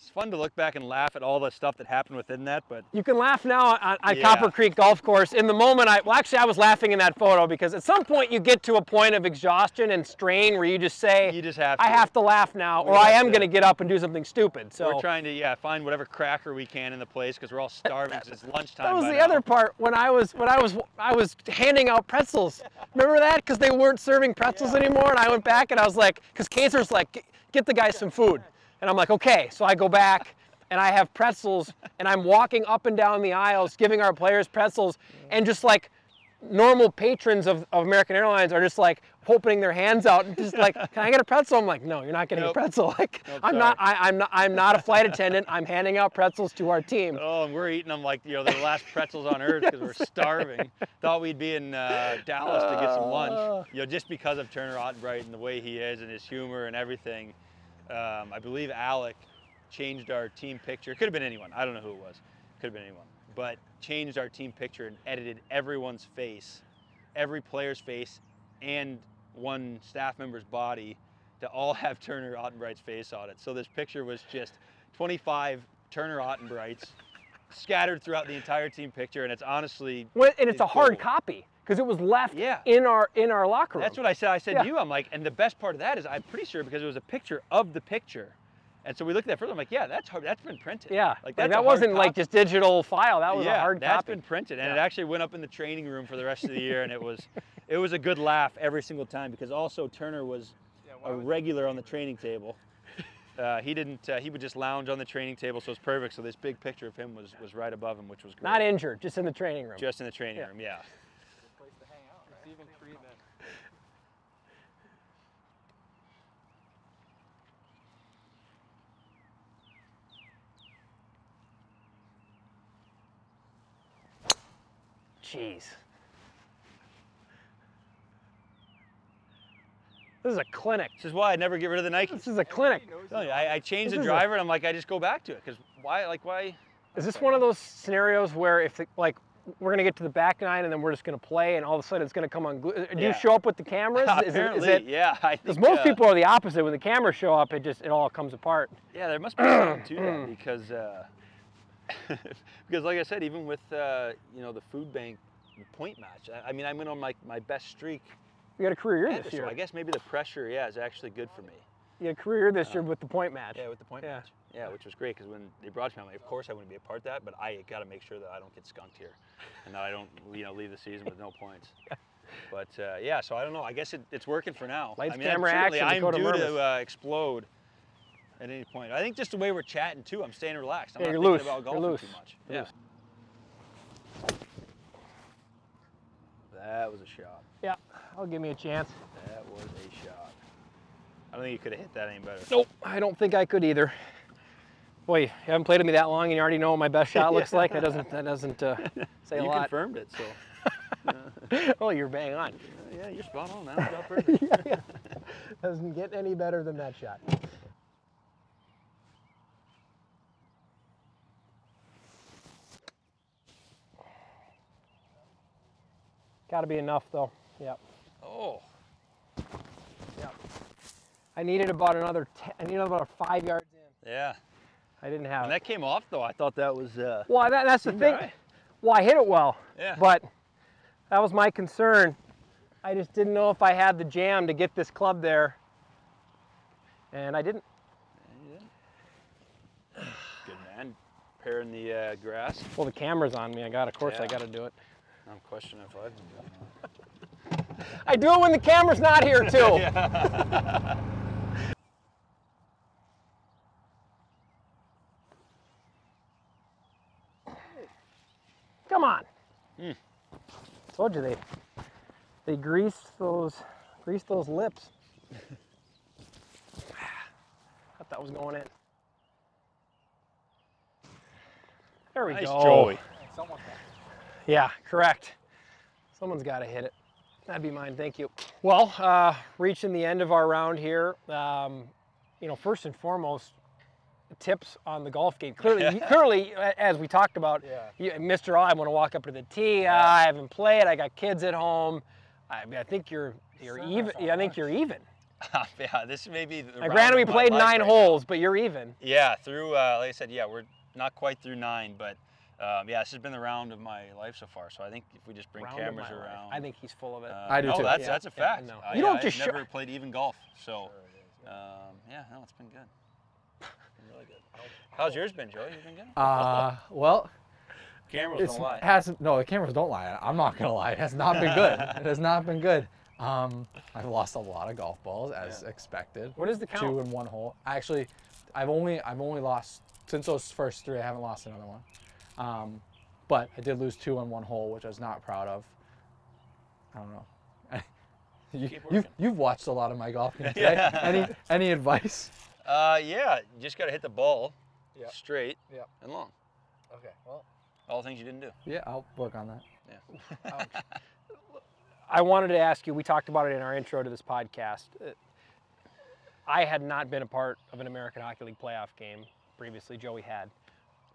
It's fun to look back and laugh at all the stuff that happened within that, but You can laugh now on, on Yeah. Copper Creek Golf Course. In the moment, I well, actually, I was laughing in that photo because at some point you get to a point of exhaustion and strain where you just say, you just have. to. "I have to laugh now, We or I am going to get up and do something stupid." So We're trying to yeah find whatever cracker we can in the place because we're all starving 'cause it's lunchtime. that was the now. other part when I was when I was I was handing out pretzels. Remember that? Because they weren't serving pretzels anymore, and I went back and I was like, because Kaiser's like, "Get- "Get the guys some food," and I'm like, "Okay." So I go back. And I have pretzels, and I'm walking up and down the aisles, giving our players pretzels, and just like normal patrons of, of American Airlines are just like opening their hands out and just like, can I get a pretzel? I'm like, no, you're not getting Nope. a pretzel. Like, Nope, I'm not, I, I'm not, I'm not a flight attendant. I'm handing out pretzels to our team. Oh, and we're eating them like you know the last pretzels on earth because we're starving. Thought we'd be in uh, Dallas to get some lunch. You know, just because of Turner Ottenbreit and the way he is and his humor and everything. Um, I believe Alec changed our team picture. It Could have been anyone. I don't know who it was. Could have been anyone. But changed our team picture and edited everyone's face, every player's face, and one staff member's body to all have Turner Ottenbreit's face on it. So this picture was just 25 Turner Ottenbreits scattered throughout the entire team picture, and it's honestly Well, and it's a hard copy because it was left Yeah. in our in our locker room. That's what I said. I said Yeah. to you, I'm like, and the best part of that is I'm pretty sure because it was a picture of the picture. And so we looked at that further. I'm like, yeah, that's hard. That's been printed. Yeah, like like, that's a that wasn't like just digital file. That was yeah, a hard that's copy. That's been printed, and it actually went up in the training room for the rest of the year, and it was, it was a good laugh every single time because also Turner was a regular on the training table. Uh, he didn't. Uh, he would just lounge on the training table, so it's perfect. So this big picture of him was was right above him, which was great. Not injured, just in the training room. Just in the training Yeah. room, yeah. Jeez. This is a clinic. This is why I never get rid of the Nike. This is a clinic. I, I changed This the is a- driver and I'm like, I just go back to it because why? Like why? Is this one of those scenarios where if the, like we're gonna get to the back nine and then we're just gonna play and all of a sudden it's gonna come on? Do you show up with the cameras? Is it- is Apparently, it? yeah. Because most uh, people are the opposite. When the cameras show up, it just it all comes apart. Yeah, there must be something to that because uh, because like I said, even with uh, you know the food bank point match, I, I mean I went on my, my best streak. You got a career year this so year. I guess maybe the pressure, yeah, is actually good for me. You had a career year this year with the point match. Yeah, with the point Yeah. match. Yeah, which was great because when they brought me, I'm like, of course I wouldn't be a part of that, but I got to make sure that I don't get skunked here, and that I don't you know leave the season with no points. But uh, yeah, so I don't know. I guess it, it's working for now. Lights, I mean, camera, action, I'm Dakota due Mermis. to uh, explode at any point. I think just the way we're chatting too, I'm staying relaxed. I'm Yeah, not you're thinking loose. about golfing loose. too much. You're yeah. loose. That was a shot. Yeah, I'll give me a chance. That was a shot. I don't think you could have hit that any better. Nope, I don't think I could either. Boy, you haven't played with me that long, and you already know what my best shot looks like. That doesn't that doesn't uh, say a lot. you confirmed it, so oh, you're bang on. yeah, you're spot on. That was perfect. Doesn't get any better than that shot. Got to be enough though. Yep. Oh, Yep. I needed about another. Ten, I needed about five yards in. yeah. I didn't have When it. that came off though, I thought that was uh, Well, that, that's the thing. alright. Well, I hit it well, yeah. but that was my concern. I just didn't know if I had the jam to get this club there, and I didn't. Good man. Pairing the uh, grass. Well, the camera's on me. I got. Of course, I got to do it. I'm questioning if I've been doing that. I do it when the camera's not here too. Come on. Hmm. Told you they they greased those greased those lips. Thought that was going in. There we go. Nice, go. Joey. Yeah, correct. Someone's got to hit it. That'd be mine. Thank you. Well, uh, reaching the end of our round here. Um, you know, first and foremost, tips on the golf game. Clearly, clearly, as we talked about, you, Mr. I want to walk up to the tee. Uh, I haven't played. I got kids at home. I, I think you're you're even. I think you're even. yeah, this may be. The Now, granted, we played nine right now. holes, but you're even. Yeah, through uh, like I said, yeah, we're not quite through nine, but um, yeah, this has been the round of my life so far. So I think if we just bring Round cameras my life. around, I think he's full of it. uh, I do no, too. That's Yeah, that's a yeah, I fact. know. I, You don't I've just show- never played even golf, so um, yeah, no, it's been good. Been really good. How's yours been, Joey? You've been good? Uh, well, Cameras it's don't lie. hasn't. No, the cameras don't lie. I'm not gonna lie. It has not been good. it has not been good. Um, I've lost a lot of golf balls as expected. What is the count? Two in one hole. Actually, I've only I've only lost since those first three. I haven't lost another one. Um, but I did lose two in one hole, which I was not proud of. I don't know. you, you've, you've watched a lot of my golf games. Yeah. Any any advice? Uh, yeah, you just got to hit the ball Yep. straight Yep. and long. Okay. Well. All the things you didn't do. Yeah, I'll work on that. Yeah. I wanted to ask you, we talked about it in our intro to this podcast. Uh, I had not been a part of an American Hockey League playoff game previously. Joey had.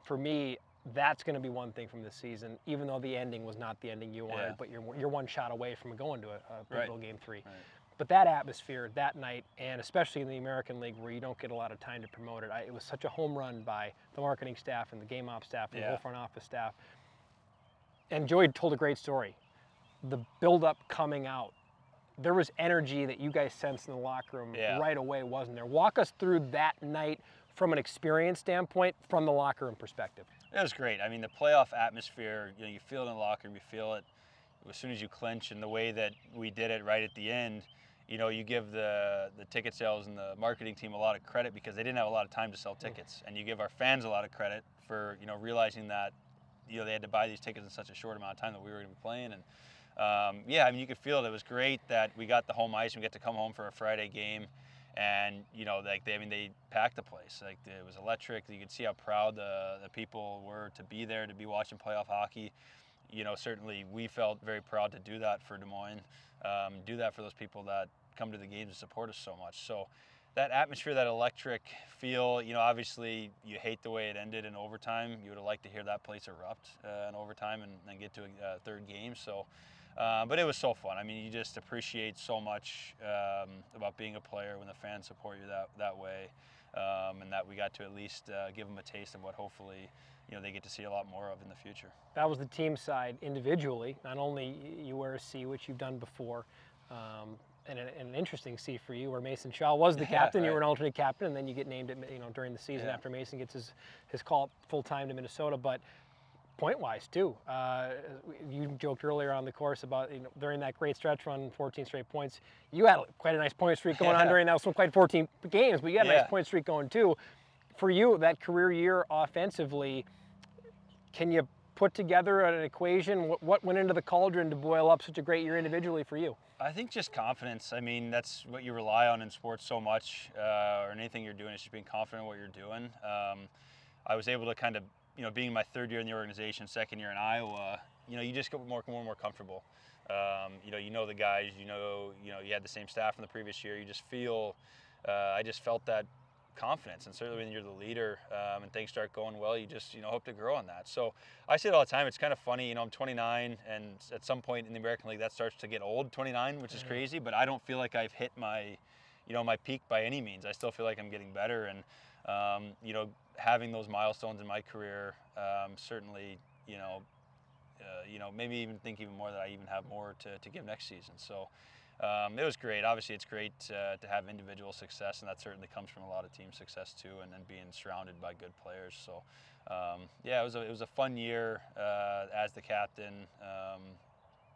For me, that's going to be one thing from this season, even though the ending was not the ending you wanted, Yeah. but you're, you're one shot away from going to a, a Right. game three. Right. But that atmosphere that night, and especially in the American League where you don't get a lot of time to promote it, I, it was such a home run by the marketing staff and the game ops staff and the whole front office staff. And Joey told a great story. The build-up coming out, there was energy that you guys sensed in the locker room Yeah. right away, wasn't there? Walk us through that night from an experience standpoint, from the locker room perspective. It was great. I mean, the playoff atmosphere, you know, you feel it in the locker room, you feel it as soon as you clinch, and the way that we did it right at the end, you know, you give the the ticket sales and the marketing team a lot of credit because they didn't have a lot of time to sell tickets, and you give our fans a lot of credit for you know realizing that you know they had to buy these tickets in such a short amount of time that we were going to be playing, and um, yeah, I mean, you could feel it. It was great that we got the home ice and we get to come home for a Friday game. And you know, like they, I mean, they packed the place. Like it was electric. You could see how proud the, the people were to be there, to be watching playoff hockey. You know, certainly we felt very proud to do that for Des Moines, um, do that for those people that come to the games and support us so much. So that atmosphere, that electric feel, you know, obviously you hate the way it ended in overtime. You would have liked to hear that place erupt uh, in overtime and then get to a third game. So, uh, but it was so fun. I mean, you just appreciate so much um, about being a player when the fans support you that that way, um, and that we got to at least uh, give them a taste of what hopefully you know they get to see a lot more of in the future. That was the team side individually. Not only you wear a C, which you've done before, um, and an, interesting C for you, where Mason Shaw was the captain. right. You were an alternate captain, and then you get named, you know, during the season Yeah. after Mason gets his his call up full time to Minnesota. But point wise too, uh, you joked earlier on the course about you know during that great stretch run, 14 straight points. You had quite a nice point streak going on during that. wasn't quite 14 games, but you had a nice point streak going too. For you, that career year offensively, can you put together an equation? What, what went into the cauldron to boil up such a great year individually for you? I think just confidence. I mean, that's what you rely on in sports so much, uh, or anything you're doing is just being confident in what you're doing. Um, I was able to kind of, you know, being my third year in the organization, second year in Iowa, you know, you just get more, more and more comfortable. Um, you know, you know the guys, you know, you know, you had the same staff from the previous year. You just feel, uh, I just felt that confidence, and certainly when you're the leader um, and things start going well, you just, you know, hope to grow on that. So I say it all the time. It's kind of funny, you know, I'm 29, and at some point in the American League, that starts to get old, 29, which is crazy. But I don't feel like I've hit my, you know, my peak by any means. I still feel like I'm getting better, and um, you know, having those milestones in my career um, certainly, you know, uh, you know, maybe even think even more that I even have more to, to give next season. So um, it was great. Obviously, it's great uh, to have individual success, and that certainly comes from a lot of team success too, and then being surrounded by good players. So um, yeah, it was a, it was a fun year uh, as the captain. Um,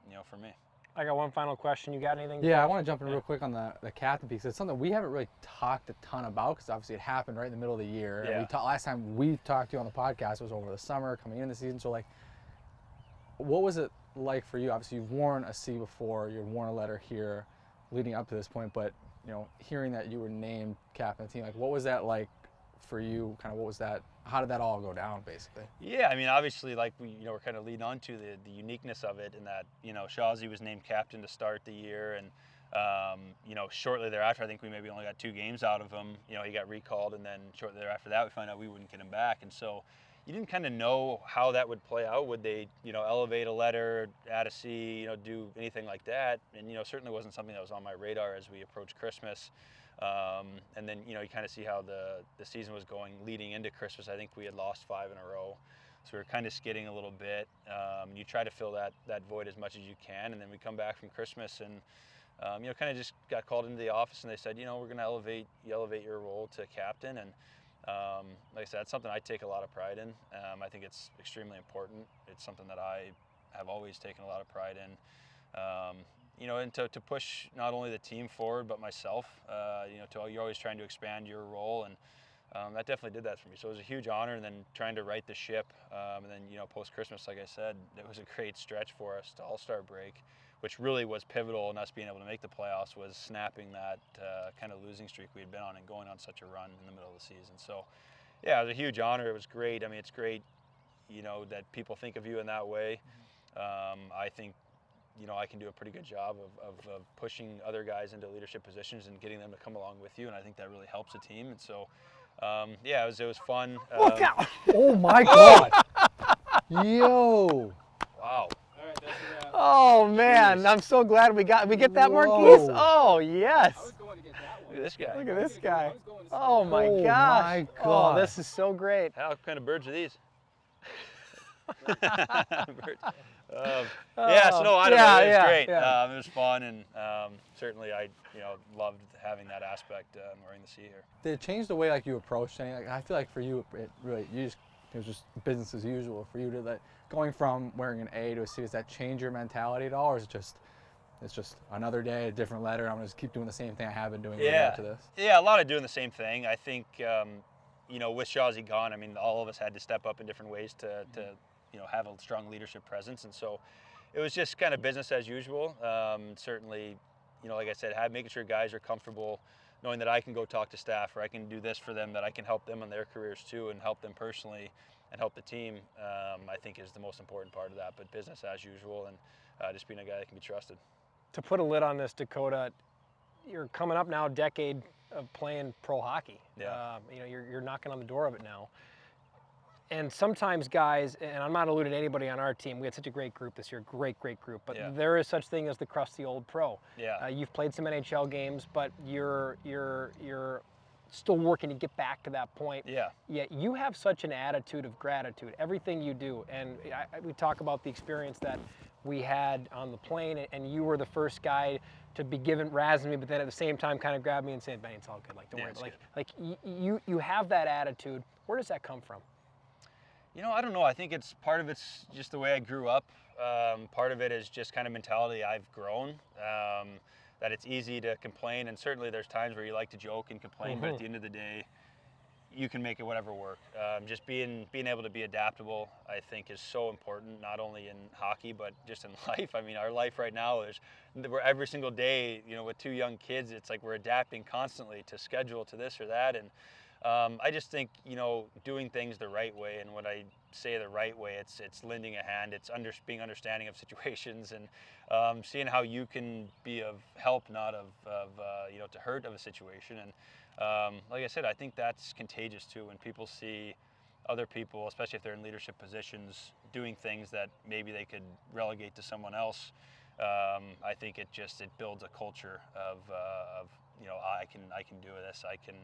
you know, for me. I got one final question. You got anything? Yeah, I want to jump in real quick on the, the captain piece. It's something we haven't really talked a ton about because obviously it happened right in the middle of the year. Yeah. we ta- last time we talked to you on the podcast was over the summer coming into the season. So like, what was it like for you? Obviously you've worn a C before. You've worn a letter here, leading up to this point. But you know, hearing that you were named captain of the team, like, what was that like for you? Kind of what was that? How did that all go down, basically? Yeah, I mean, obviously, like we, you know, we're kind of leading on to the, the uniqueness of it, in that you know, Shazi was named captain to start the year, and um, you know, shortly thereafter, I think we maybe only got two games out of him. You know, he got recalled, and then shortly thereafter that, we found out we wouldn't get him back, and so you didn't kind of know how that would play out. Would they, you know, elevate a letter, add a C, you know, do anything like that? And you know, certainly wasn't something that was on my radar as we approached Christmas. Um, and then you know you kind of see how the the season was going leading into Christmas. I think we had lost five in a row, so we were kind of skidding a little bit. Um, you try to fill that that void as much as you can, and then we come back from Christmas and um, you know kind of just got called into the office and they said you know we're going to elevate you elevate your role to captain and. Um, like I said, it's something I take a lot of pride in. Um, I think it's extremely important. It's something that I have always taken a lot of pride in. Um, you know, and to, to push not only the team forward but myself. Uh, you know, to, you're always trying to expand your role, and um, that definitely did that for me. So it was a huge honor, and then trying to right the ship, um, and then you know, post Christmas, like I said, it was a great stretch for us to All Star break, which really was pivotal in us being able to make the playoffs. Was snapping that uh, kind of losing streak we had been on and going on such a run in the middle of the season. So, yeah, it was a huge honor. It was great. I mean, it's great, you know, that people think of you in that way. Um, I think you know, I can do a pretty good job of, of, of, pushing other guys into leadership positions and getting them to come along with you. And I think that really helps a team. And so, um, yeah, it was, it was fun. Look Um, out! Oh my God! Yo! Wow. All right, that's. Oh man, Jeez. I'm so glad we got we get that Whoa. Marquise. Oh yes. I was going to get that Look one. at this guy. Look at this guy. I was going to Oh my Oh gosh. my Oh, God. this is so great. How kind of birds are these? Birds. Um, yeah, so no, I don't Yeah, know. It was yeah, great. yeah. Um, it was fun, and um, certainly I, you know, loved having that aspect uh, and wearing the C here. Did it change the way like you approached anything? Like, I feel like for you, it really you just it was just business as usual for you to like going from wearing an A to a C. Does that change your mentality at all, or is it just it's just another day, a different letter? I'm gonna just keep doing the same thing I have been doing Yeah. this. Yeah, a lot of doing the same thing. I think, um, you know, with Shazi gone, I mean, all of us had to step up in different ways to, to you know, have a strong leadership presence. And so it was just kind of business as usual. Um, certainly, you know, like I said, have, making sure guys are comfortable knowing that I can go talk to staff or I can do this for them, that I can help them in their careers too and help them personally and help the team, um, I think is the most important part of that. But business as usual and uh, just being a guy that can be trusted. To put a lid on this, Dakota, you're coming up now a decade of playing pro hockey. Yeah. Um, you know, you're, you're knocking on the door of it now. And sometimes guys, and I'm not alluding to anybody on our team, we had such a great group this year, great, great group, but Yeah. there is such thing as the crusty old pro. Yeah. Uh, you've played some NHL games, but you're you're you're still working to get back to that point. Yeah. Yet you have such an attitude of gratitude, everything you do. And I, I- we talk about the experience that we had on the plane, and- you were the first guy to be given razzing me, but then at the same time kind of grab me and say, "Benny, it's all good. Like, don't Yeah, worry." Like, like y- you you have that attitude. Where does that come from? You know, I don't know. I think it's part of it's just the way I grew up. Um, part of it is just kind of mentality I've grown. Um, that it's easy to complain, and certainly there's times where you like to joke and complain, but at the end of the day, you can make it whatever work. Um, just being being able to be adaptable, I think, is so important. Not only in hockey, but just in life. I mean, our life right now is we're every single day. You know, with two young kids, it's like we're adapting constantly to schedule, to this or that, and um, I just think you know doing things the right way, and when I say the right way, it's it's lending a hand, it's under, being understanding of situations, and um, seeing how you can be of help, not of, of uh, you know to hurt of a situation. And um, like I said, I think that's contagious too when people see other people, especially if they're in leadership positions, doing things that maybe they could relegate to someone else. Um, I think it just it builds a culture of, uh, of you know I can I can do this I can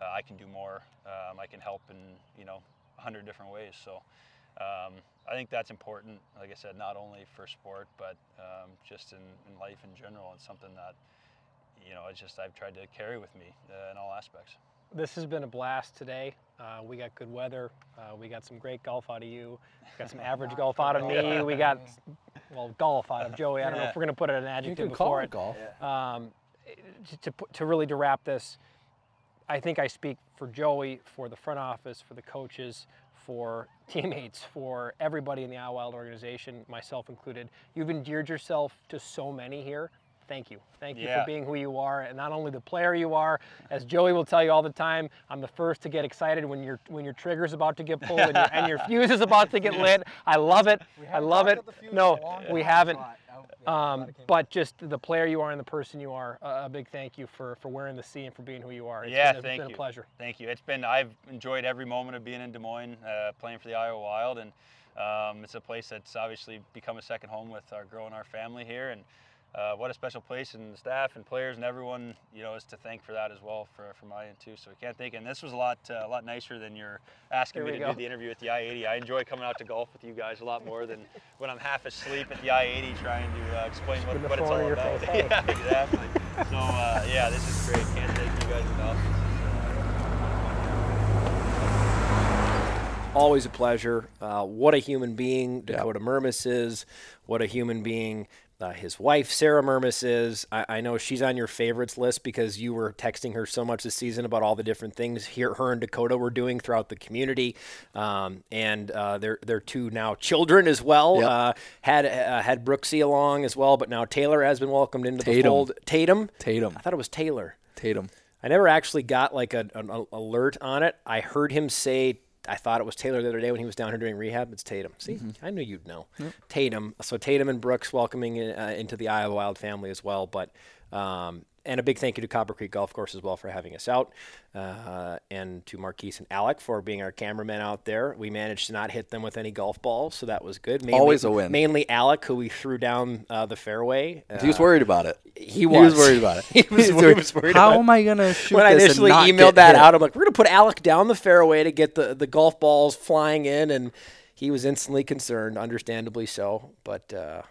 uh, I can do more um, I can help in you know a hundred different ways so um, I think that's important like I said not only for sport but um, just in, in life in general it's something that you know it's just I've tried to carry with me uh, in all aspects This has been a blast today. Uh, we got good weather. Uh, we got some great golf out of you. We got some average golf out of me. We got, well, golf out of Joey. I don't know if we're going to put an adjective You adjective can call before it it. golf. Um, to, to, to really to wrap this, I think I speak for Joey, for the front office, for the coaches, for teammates, for everybody in the Iowa Wild organization, myself included. You've endeared yourself to so many here. Thank you. Thank you Yeah. for being who you are, and not only the player you are. As Joey will tell you all the time, I'm the first to get excited when your when your trigger's about to get pulled and your, and your fuse is about to get lit. I love it. I love it. No, we haven't. Um, but just the player you are and the person you are, uh, a big thank you for, for wearing the C and for being who you are. It's yeah, been a, thank been you. a pleasure. Thank you. It's been I've enjoyed every moment of being in Des Moines, uh, playing for the Iowa Wild, and um, it's a place that's obviously become a second home with our girl and our family here, and uh, what a special place, and the staff and players and everyone, you know, is to thank for that as well for for my end too. So we can't thank. And this was a lot uh, a lot nicer than you're asking Here me to go. do the interview at the I-80. I enjoy coming out to golf with you guys a lot more than when I'm half asleep at the I-80 trying to uh, explain what, what it's all about. face, yeah, exactly. So uh, yeah, this is great. Can't thank you guys enough. This Always a pleasure. Uh, what a human being Dakota Mermis is. What a human being uh, his wife, Sarah Mermis, is. I, I know she's on your favorites list because you were texting her so much this season about all the different things here, her and Dakota were doing throughout the community. Um, and uh, their, their two now children as well. Yep. Uh, had uh, had Brooksy along as well, but now Taylor has been welcomed into the Tatum. fold. Tatum? Tatum. I thought it was Taylor. Tatum. I never actually got like a, an alert on it. I heard him say, I thought it was Taylor the other day when he was down here doing rehab. It's Tatum. See, I knew you'd know. Tatum. So Tatum and Brooks welcoming uh, into the Iowa Wild family as well. But um, and a big thank you to Copper Creek Golf Course as well for having us out, uh, and to Marquise and Alec for being our cameramen out there. We managed to not hit them with any golf balls, so that was good. Mainly, Always a win. Mainly Alec, who we threw down uh, the fairway. He was Uh, worried about it. he was. worried about it. he was, He he was worried How about am I gonna shoot when I this and initially not emailed that hit? out, I'm like, we're gonna put Alec down the fairway to get the, the golf balls flying in, and he was instantly concerned, understandably so. But uh,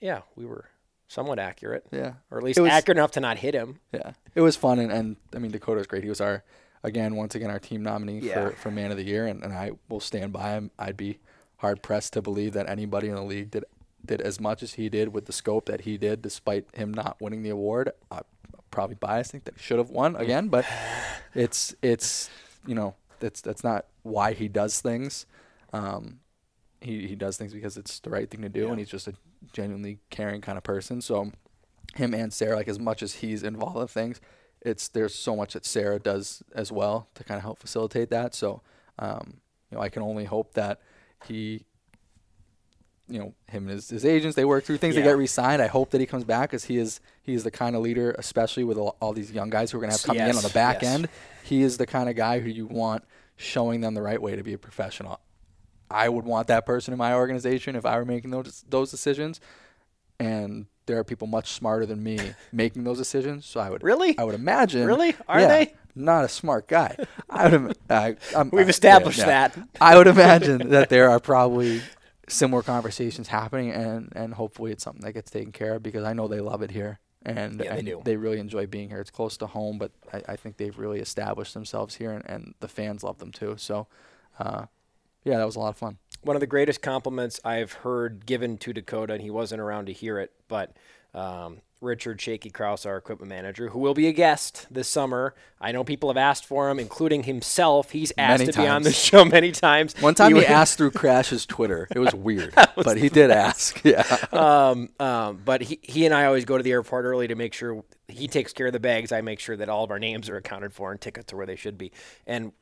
yeah, we were somewhat accurate, Yeah. or at least was- accurate enough to not hit him. Yeah, it was fun, and, and I mean Dakota's great. He was our, again, once again our team nominee Yeah. for, for man of the year, and, and I will stand by him. I'd be hard pressed to believe that anybody in the league did did as much as he did with the scope that he did, despite him not winning the award. I'm probably biased, think that he should have won again, but it's it's you know that's that's not why he does things. Um, he he does things because it's the right thing to do, and he's just a genuinely caring kind of person. So him and Sarah, like as much as he's involved in things, it's there's so much that Sarah does as well to kind of help facilitate that. So, um, you know, I can only hope that he you know him and his, his agents they work through things. Yeah. They get re-signed. I hope that he comes back because he is he is the kind of leader, especially with all, all these young guys who are going to have coming in on the back yes. end. He is the kind of guy who you want showing them the right way to be a professional. I would want that person in my organization if I were making those those decisions. And there are people much smarter than me making those decisions. So I would Really? I would imagine. Really? Are yeah, they? Not a smart guy. I would. I, I'm, We've I- established yeah, yeah. that. I would imagine that there are probably similar conversations happening, and and hopefully it's something that gets taken care of because I know they love it here. And, Yeah, they and do. they really enjoy being here. It's close to home, but I, I think they've really established themselves here, and, and the fans love them too. So, uh, yeah, that was a lot of fun. one of the greatest compliments I've heard given to Dakota, and he wasn't around to hear it, but um, Richard Shaky Kraus, our equipment manager, who will be a guest this summer. I know people have asked for him, including himself. He's asked Many to be on the show many times. One time he was- asked through Crash's Twitter. It was weird, but he did ask. Yeah. um, um, but he, he and I always go to the airport early to make sure he takes care of the bags. I make sure that all of our names are accounted for and tickets are where they should be. And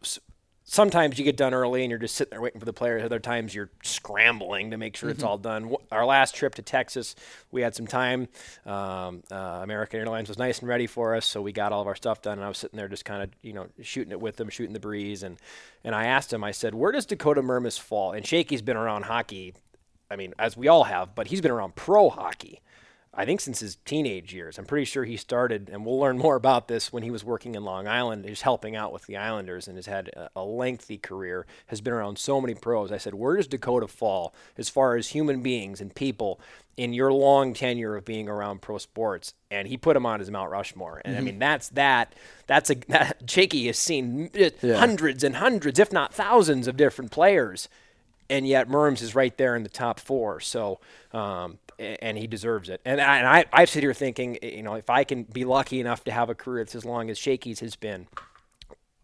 sometimes you get done early and you're just sitting there waiting for the players. Other times you're scrambling to make sure it's all done. Our last trip to Texas, we had some time. Um, uh, American Airlines was nice and ready for us, so we got all of our stuff done. And I was sitting there just kind of, you know, shooting it with them, shooting the breeze. And, and I asked him, I said, where does Dakota Mermis fall? And Shaky's been around hockey I mean, as we all have, but he's been around pro hockey. I think since his teenage years. I'm pretty sure he started, and we'll learn more about this when he was working in Long Island, just helping out with the Islanders, and has had a, a lengthy career. Has been around so many pros. I said, where does Dakota fall as far as human beings and people in your long tenure of being around pro sports? And he put him on his Mount Rushmore. And I mean, that's that. That's a that, Shaky has seen uh, hundreds and hundreds, if not thousands, of different players and yet Merms is right there in the top four. So, um, and he deserves it. And I, and I, I sit here thinking, you know, if I can be lucky enough to have a career that's as long as Shaky's has been,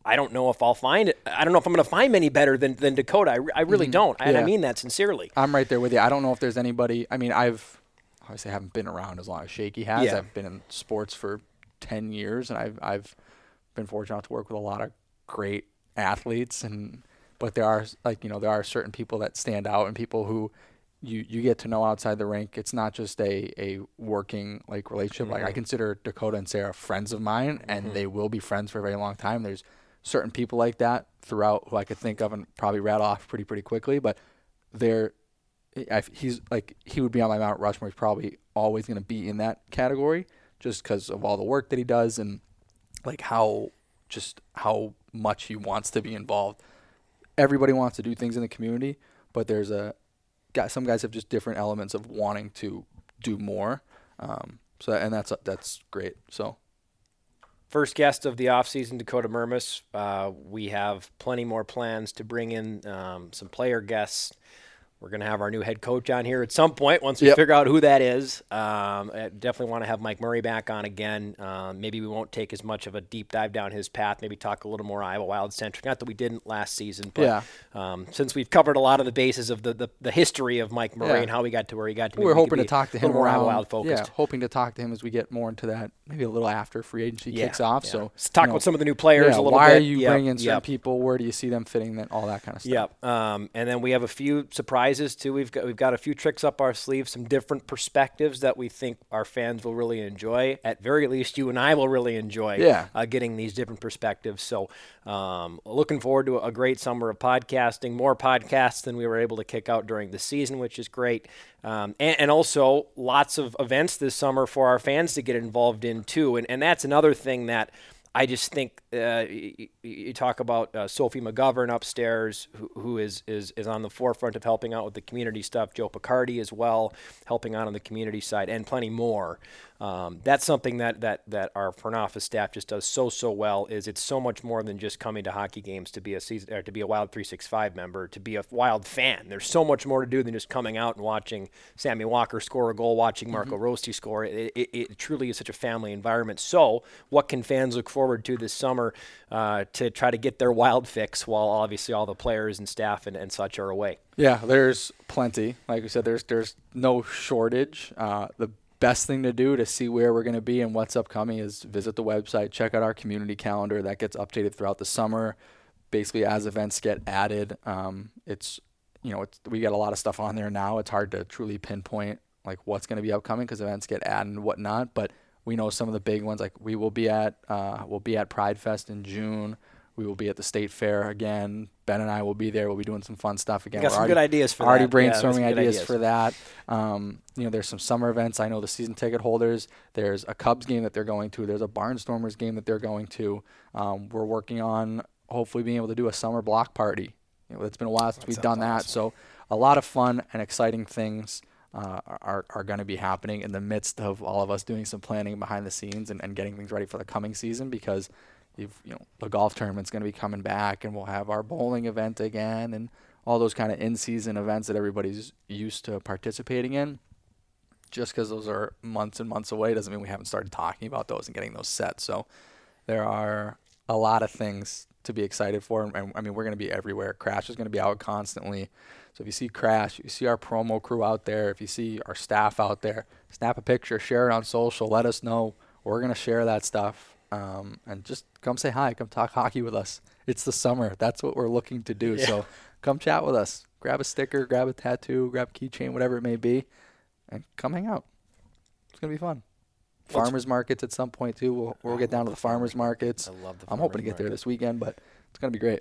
I don't know if I'll find it. I don't know if I'm going to find many better than, than Dakota. I, I really don't. And I mean that sincerely. I'm right there with you. I don't know if there's anybody. I mean, I've obviously haven't been around as long as Shaky has. Yeah. I've been in sports for ten years, and I've I've been fortunate to work with a lot of great athletes. And but there are like you know there are certain people that stand out, and people who you you get to know outside the rink. It's not just a a working like relationship. Like I consider Dakota and Sarah friends of mine, and mm-hmm. they will be friends for a very long time. There's certain people like that throughout who I could think of and probably rattle off pretty pretty quickly, but they're I, he's like he would be on my Mount Rushmore. He's probably always going to be in that category just because of all the work that he does and like how just how much he wants to be involved. Everybody wants to do things in the community, but there's a guy. Some guys have just different elements of wanting to do more. Um, so and that's that's great. So First guest of the offseason, Dakota Mermis. Uh, we have plenty more plans to bring in um, some player guests. We're going to have our new head coach on here at some point once we Yep. figure out who that is. Um, I definitely want to have Mike Murray back on again. Um, maybe we won't take as much of a deep dive down his path. Maybe talk a little more Iowa Wild centric. Not that we didn't last season, but Yeah. um, since we've covered a lot of the bases of the, the, the history of Mike Murray Yeah. and how he got to where he got to, we were we hoping to talk to him more Iowa Wild focused. Yeah, hoping to talk to him as we get more into that. Maybe a little after free agency Yeah, kicks off. So Let's talk you know, about some of the new players a little why bit. Why are you Yep, bringing certain yep. people? Where do you see them fitting? That all that kind of stuff. Yep. Um, and then we have a few surprises too. We've got we've got a few tricks up our sleeve, some different perspectives that we think our fans will really enjoy. At very least, you and I will really enjoy. Yeah. Uh, getting these different perspectives. So, um, looking forward to a great summer of podcasting. More podcasts than we were able to kick out during the season, which is great. Um, and, and also lots of events this summer for our fans to get involved in too. And and that's another thing that. I just think uh, you, you talk about uh, Sophie McGovern upstairs, who, who is, is is on the forefront of helping out with the community stuff. Joe Picardi as well, helping out on the community side, and plenty more. Um, that's something that, that that our front office staff just does so so well. Is it's so much more than just coming to hockey games to be a season or to be a Wild 365 member, to be a Wild fan. There's so much more to do than just coming out and watching Sammy Walker score a goal, watching Marco Rossi score. It, it, it truly is such a family environment. So, what can fans look forward to this summer uh, to try to get their Wild fix while obviously all the players and staff and, and such are away? Yeah, there's plenty. Like we said, there's there's no shortage. Uh, the best thing to do to see where we're going to be and what's upcoming is visit the website, check out our community calendar that gets updated throughout the summer. Basically, as events get added, um, it's you know, it's, we got a lot of stuff on there now. It's hard to truly pinpoint like what's going to be upcoming because events get added and whatnot. But we know some of the big ones. Like we will be at uh, we'll be at Pride Fest in June. We will be at the State Fair again. Ben and I will be there. We'll be doing some fun stuff again. got We're some already, good ideas for already that. Yeah, brainstorming some ideas, ideas. for that. Um, you know, there's some summer events. I know the season ticket holders. There's a Cubs game that they're going to. There's a Barnstormers game that they're going to. Um, we're working on hopefully being able to do a summer block party. You know, it's been a while since we've done that. So a lot of fun and exciting things uh, are, are going to be happening in the midst of all of us doing some planning behind the scenes and, and getting things ready for the coming season because you've, you know the golf tournament's going to be coming back and we'll have our bowling event again and all those kind of in-season events that everybody's used to participating in. Just because those are months and months away doesn't mean we haven't started talking about those and getting those set. So there are a lot of things to be excited for and I mean we're going to be everywhere. Crash is going to be out constantly so if you see Crash, if you see our promo crew out there, if you see our staff out there, snap a picture, share it on social, let us know. We're gonna share that stuff, um, and just come say hi, come talk hockey with us. It's the summer. That's what we're looking to do. So come chat with us. Grab a sticker, grab a tattoo, grab a keychain, whatever it may be, and come hang out. It's gonna be fun. Farmers markets at some point too. We'll we'll get down to the farmers markets. I love the I'm hoping to get there this weekend, but it's gonna be great.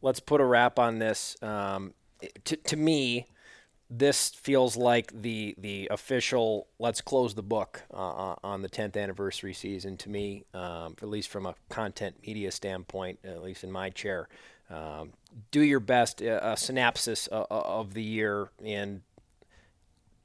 let's put a wrap on this. Um, to, to me, this feels like the the official let's close the book uh, uh, on the 10th anniversary season. To me, um, at least from a content media standpoint, at least in my chair, um, do your best. Uh, a synopsis uh, uh, of the year in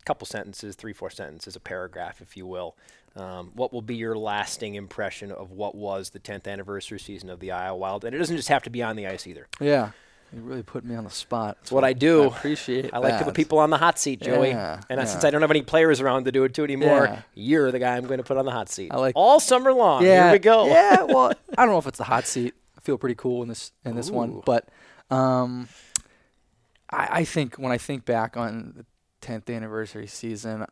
a couple sentences, three four sentences, a paragraph, if you will. Um, what will be your lasting impression of what was the 10th anniversary season of the Iowa Wild? And it doesn't just have to be on the ice either. Yeah, you really put me on the spot. That's what I do. I appreciate. I like to put people on the hot seat, Joey. Yeah, and yeah. since I don't have any players around to do it to anymore, Yeah. you're the guy I'm going to put on the hot seat. I like- all summer long. Yeah, Here we go. Yeah, well, I don't know if it's the hot seat. I feel pretty cool in this in this one, but um, I, I think when I think back on the 10th anniversary season,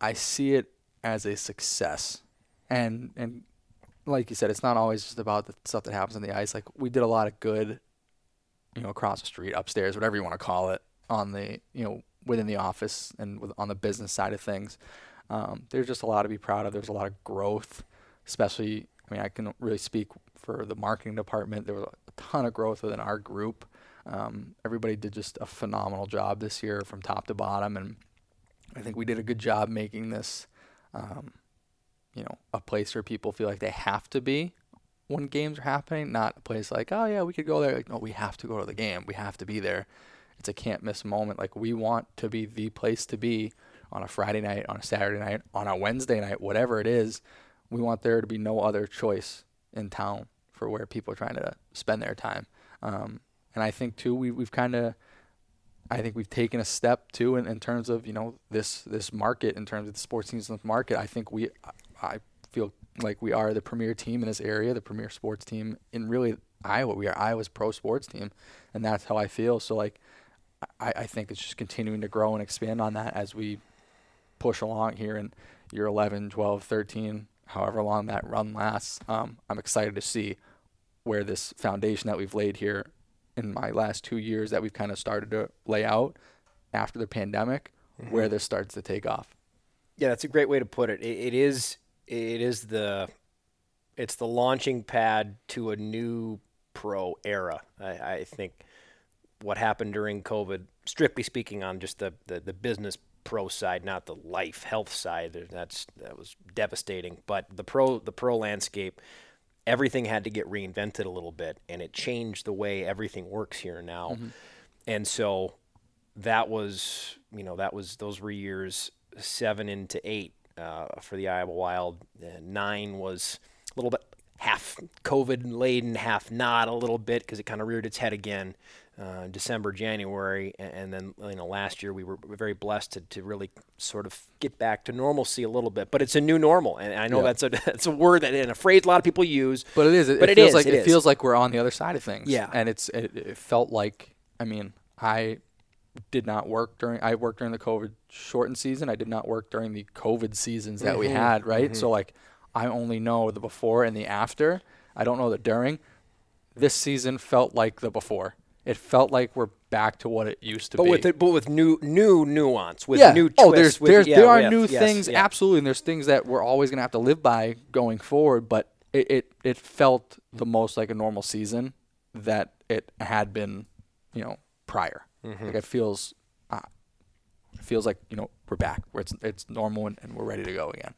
I see it as a success, and and like you said, it's not always just about the stuff that happens on the ice. Like we did a lot of good, you know, across the street, upstairs, whatever you want to call it, on the you know within the office and with, on the business side of things. Um, there's just a lot to be proud of. There's a lot of growth, especially. I mean, I can really speak for the marketing department. There was a ton of growth within our group. Um, everybody did just a phenomenal job this year from top to bottom, and I think we did a good job making this, um, you know, a place where people feel like they have to be when games are happening, not a place like, oh yeah, we could go there. Like, no, we have to go to the game. We have to be there. It's a can't miss moment. Like we want to be the place to be on a Friday night, on a Saturday night, on a Wednesday night, whatever it is. We want there to be no other choice in town for where people are trying to spend their time. Um, and I think too, we we've kind of I think we've taken a step too in, in terms of you know this this market in terms of the sports teams market. I think we I feel like we are the premier team in this area, the premier sports team in really Iowa. We are Iowa's pro sports team, and that's how I feel. So like I, I think it's just continuing to grow and expand on that as we push along here in year 11, 12, 13, however long that run lasts. Um, I'm excited to see where this foundation that we've laid here in my last two years that we've kind of started to lay out after the pandemic, where this starts to take off. Yeah, that's a great way to put it. it. It is it is the it's the launching pad to a new pro era. I, I think what happened during COVID, strictly speaking, on just the, the, the business pro side, not the life health side, that's that was devastating. But the pro the pro landscape, everything had to get reinvented a little bit, and it changed the way everything works here now. Mm-hmm. And so that was you know that was those were years seven into eight uh, for the Iowa Wild. Uh, nine was a little bit half COVID laden, half not a little bit because it kind of reared its head again. Uh, December, January, and then you know last year we were very blessed to, to really sort of get back to normalcy a little bit. But it's a new normal, and I know Yeah. that's a that's a word that and a phrase a lot of people use. But it is. It, But it it feels is, like it feels like we're on the other side of things. Yeah. And it's it, it felt like I mean I did not work during I worked during the COVID shortened season. I did not work during the COVID seasons that we mm-hmm. had. Right. So mm-hmm. like I only know the before and the after. I don't know the during. This season felt like the before. it felt like we're back to what it used to be. But be. with it, but with new new nuance, with yeah. new oh, there's with, there's yeah, there are new yes, things absolutely, and there's things that we're always gonna have to live by going forward. But it it, it felt the most like a normal season that it had been, you know, prior. Mm-hmm. Like it feels, uh, it feels like you know we're back where it's it's normal and, and we're ready to go again.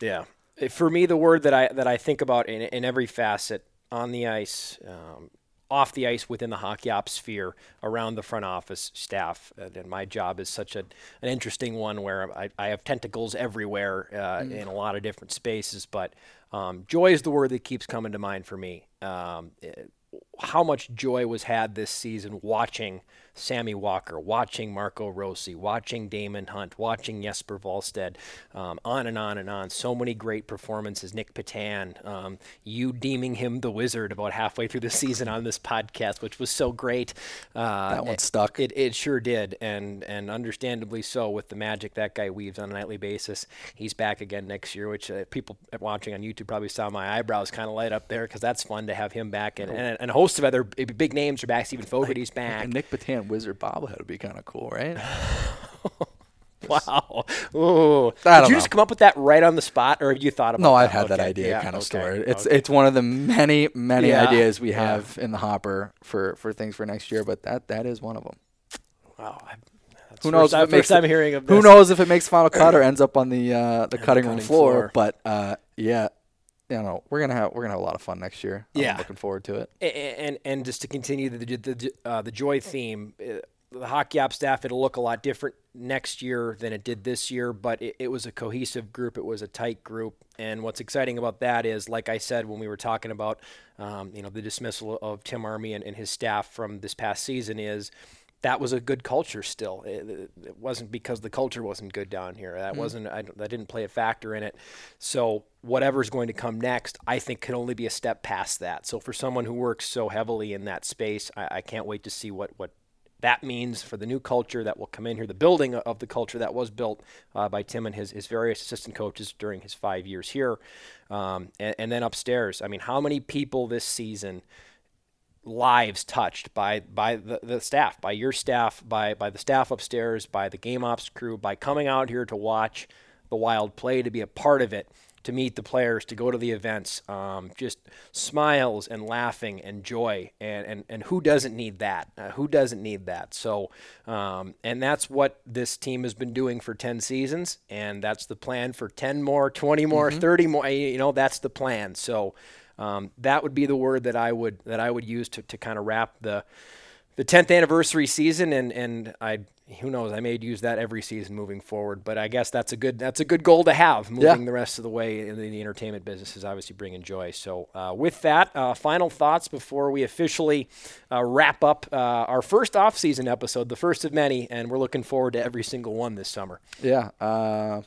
Yeah. Uh, For me, the word that I that I think about in, in every facet on the ice, um, off the ice, within the hockey ops sphere, around the front office staff, and, and my job is such a, an interesting one where I, I have tentacles everywhere uh, in a lot of different spaces. But um, joy is the word that keeps coming to mind for me. Um, it- how much joy was had this season watching Sammy Walker, watching Marco Rossi, watching Daemon Hunt, watching Jesper Wallstedt, um, on and on and on. So many great performances. Nick Petan, um, you deeming him the wizard about halfway through the season on this podcast, which was so great. Uh, That one stuck. It, it sure did, and and understandably so with the magic that guy weaves on a nightly basis. He's back again next year, which uh, people watching on YouTube probably saw my eyebrows kind of light up there because that's fun to have him back, and, and, and a host of other big big names are back. Steven Fogarty's back. And Nick Petan Wizard bobblehead would be kind of cool, right? Wow. Ooh. Did you know. just come up with that right on the spot, or have you thought about No, that? I've had that idea yeah, kind of okay, stored. It's okay. it's one of the many many Yeah, ideas we yeah. have in the hopper for for things for next year, but that that is one of them. Wow. Who first knows? time- if it makes first time the- hearing of Who knows if it makes final cut or ends up on the uh, the cutting room cutting floor? floor. But uh, yeah, you know we're gonna have we're gonna have a lot of fun next year. I'm Yeah. looking forward to it. A- and and just to continue the the uh, the joy theme, uh, the hockey op staff it'll look a lot different next year than it did this year, but it, it was a cohesive group. It was a tight group, and what's exciting about that is, like I said when we were talking about, um, you know, the dismissal of Tim Army and, and his staff from this past season is. That was a good culture still. It, it- wasn't because the culture wasn't good down here. That wasn't. I, that didn't play a factor in it. So whatever's going to come next, I think, could only be a step past that. So for someone who works so heavily in that space, I, I can't wait to see what what that means for the new culture that will come in here, the building of the culture that was built uh, by Tim and his, his various assistant coaches during his five years here. Um, and, and then upstairs, I mean, how many people this season lives touched by by the, the staff, by your staff, by by the staff upstairs, by the game ops crew, by coming out here to watch the Wild play, to be a part of it, to meet the players, to go to the events, um, just smiles and laughing and joy, and and and who doesn't need that? Uh, who doesn't need that? So, um, and that's what this team has been doing for ten seasons, and that's the plan for ten more, twenty more, thirty more. You know, that's the plan. So. Um, that would be the word that I would that I would use to, to kind of wrap the the 10th anniversary season and and I who knows I may use that every season moving forward but I guess that's a good that's a good goal to have moving Yeah. the rest of the way in the, the entertainment business is obviously bringing joy so uh, with that uh, final thoughts before we officially uh, wrap up uh, our first off-season episode the first of many and we're looking forward to every single one this summer Yeah. Uh,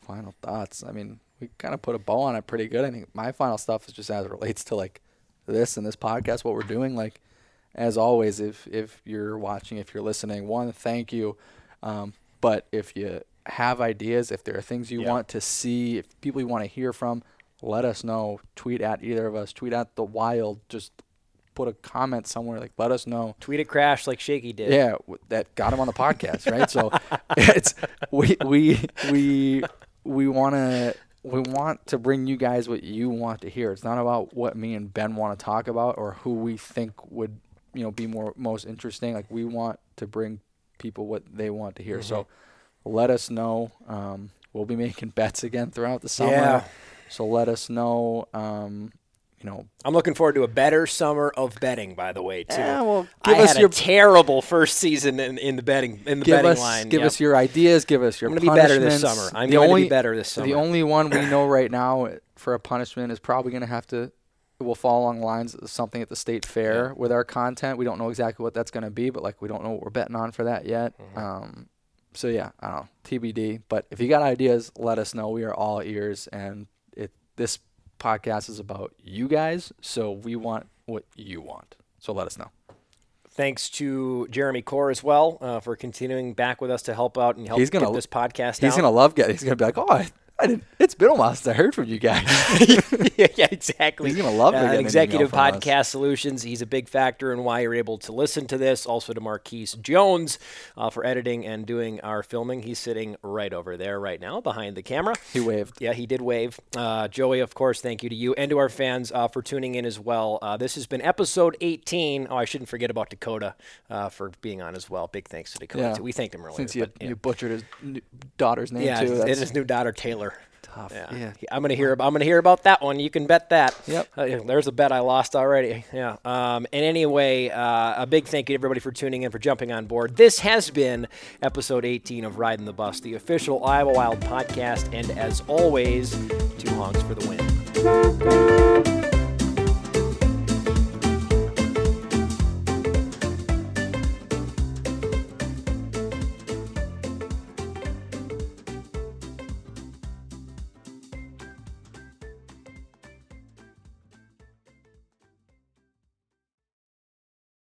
final thoughts. I mean, we kind of put a bow on it pretty good. I think my final stuff is just as it relates to like this and this podcast, what we're doing. Like, as always, if if you're watching, if you're listening, one, thank you. Um, but if you have ideas, if there are things you Yeah. want to see, if people you want to hear from, let us know. Tweet at either of us. Tweet at the Wild. Just put a comment somewhere. Like, let us know. tweet it crash like Shaky did Yeah, that got him on the podcast, right? So it's we we we we want to we want to bring you guys what you want to hear. It's not about what me and Ben want to talk about or who we think would you know be more most interesting. Like we want to bring people what they want to hear. So let us know. Um, we'll be making bets again throughout the summer. Yeah. So let us know. Um, you know, I'm looking forward to a better summer of betting, by the way, too. Yeah, well, I give us had your- a terrible first season in, in the betting in the give betting us line. give Yep. us your ideas. Give us your. I'm gonna be better this summer. I'm The going to only- be better this summer. The only one we know right now for a punishment is probably going to have to. It will fall along the lines of something at the state fair with our content. We don't know exactly what that's going to be, but like we don't know what we're betting on for that yet. Mm-hmm. Um, so yeah, I don't know TBD. But if you got ideas, let us know. We are all ears, and it this podcast is about you guys, so we want what you want. So let us know. Thanks to Jeremy Core as well uh, for continuing back with us to help out and help He's gonna get this podcast He's out. gonna love getting. He's gonna be like, oh, I, I didn't. It's been a while since I heard from you guys. yeah, yeah, exactly. He's gonna love to Uh, get an email Executive from us. Podcast Solutions. He's a big factor in why you're able to listen to this. Also to Marquise Jones uh, for editing and doing our filming. He's sitting right over there right now behind the camera. he waved. Yeah, he did wave. Uh, Joey, of course, thank you to you and to our fans uh, for tuning in as well. Uh, this has been episode 18. Oh, I shouldn't forget about Dakota uh, for being on as well. Big thanks to Dakota. Yeah. We thanked him earlier. Since you, but, yeah. you butchered his daughter's name yeah, too. and his new daughter Taylor. Tough. Yeah. Yeah. I'm gonna hear. I'm gonna hear about that one. You can bet that. Yep. Uh, there's a bet I lost already. Yeah. Um, and anyway, uh, a big thank you to everybody for tuning in, for jumping on board. This has been episode 18 of Riding the Bus, the official Iowa Wild podcast. And as always, two honks for the win.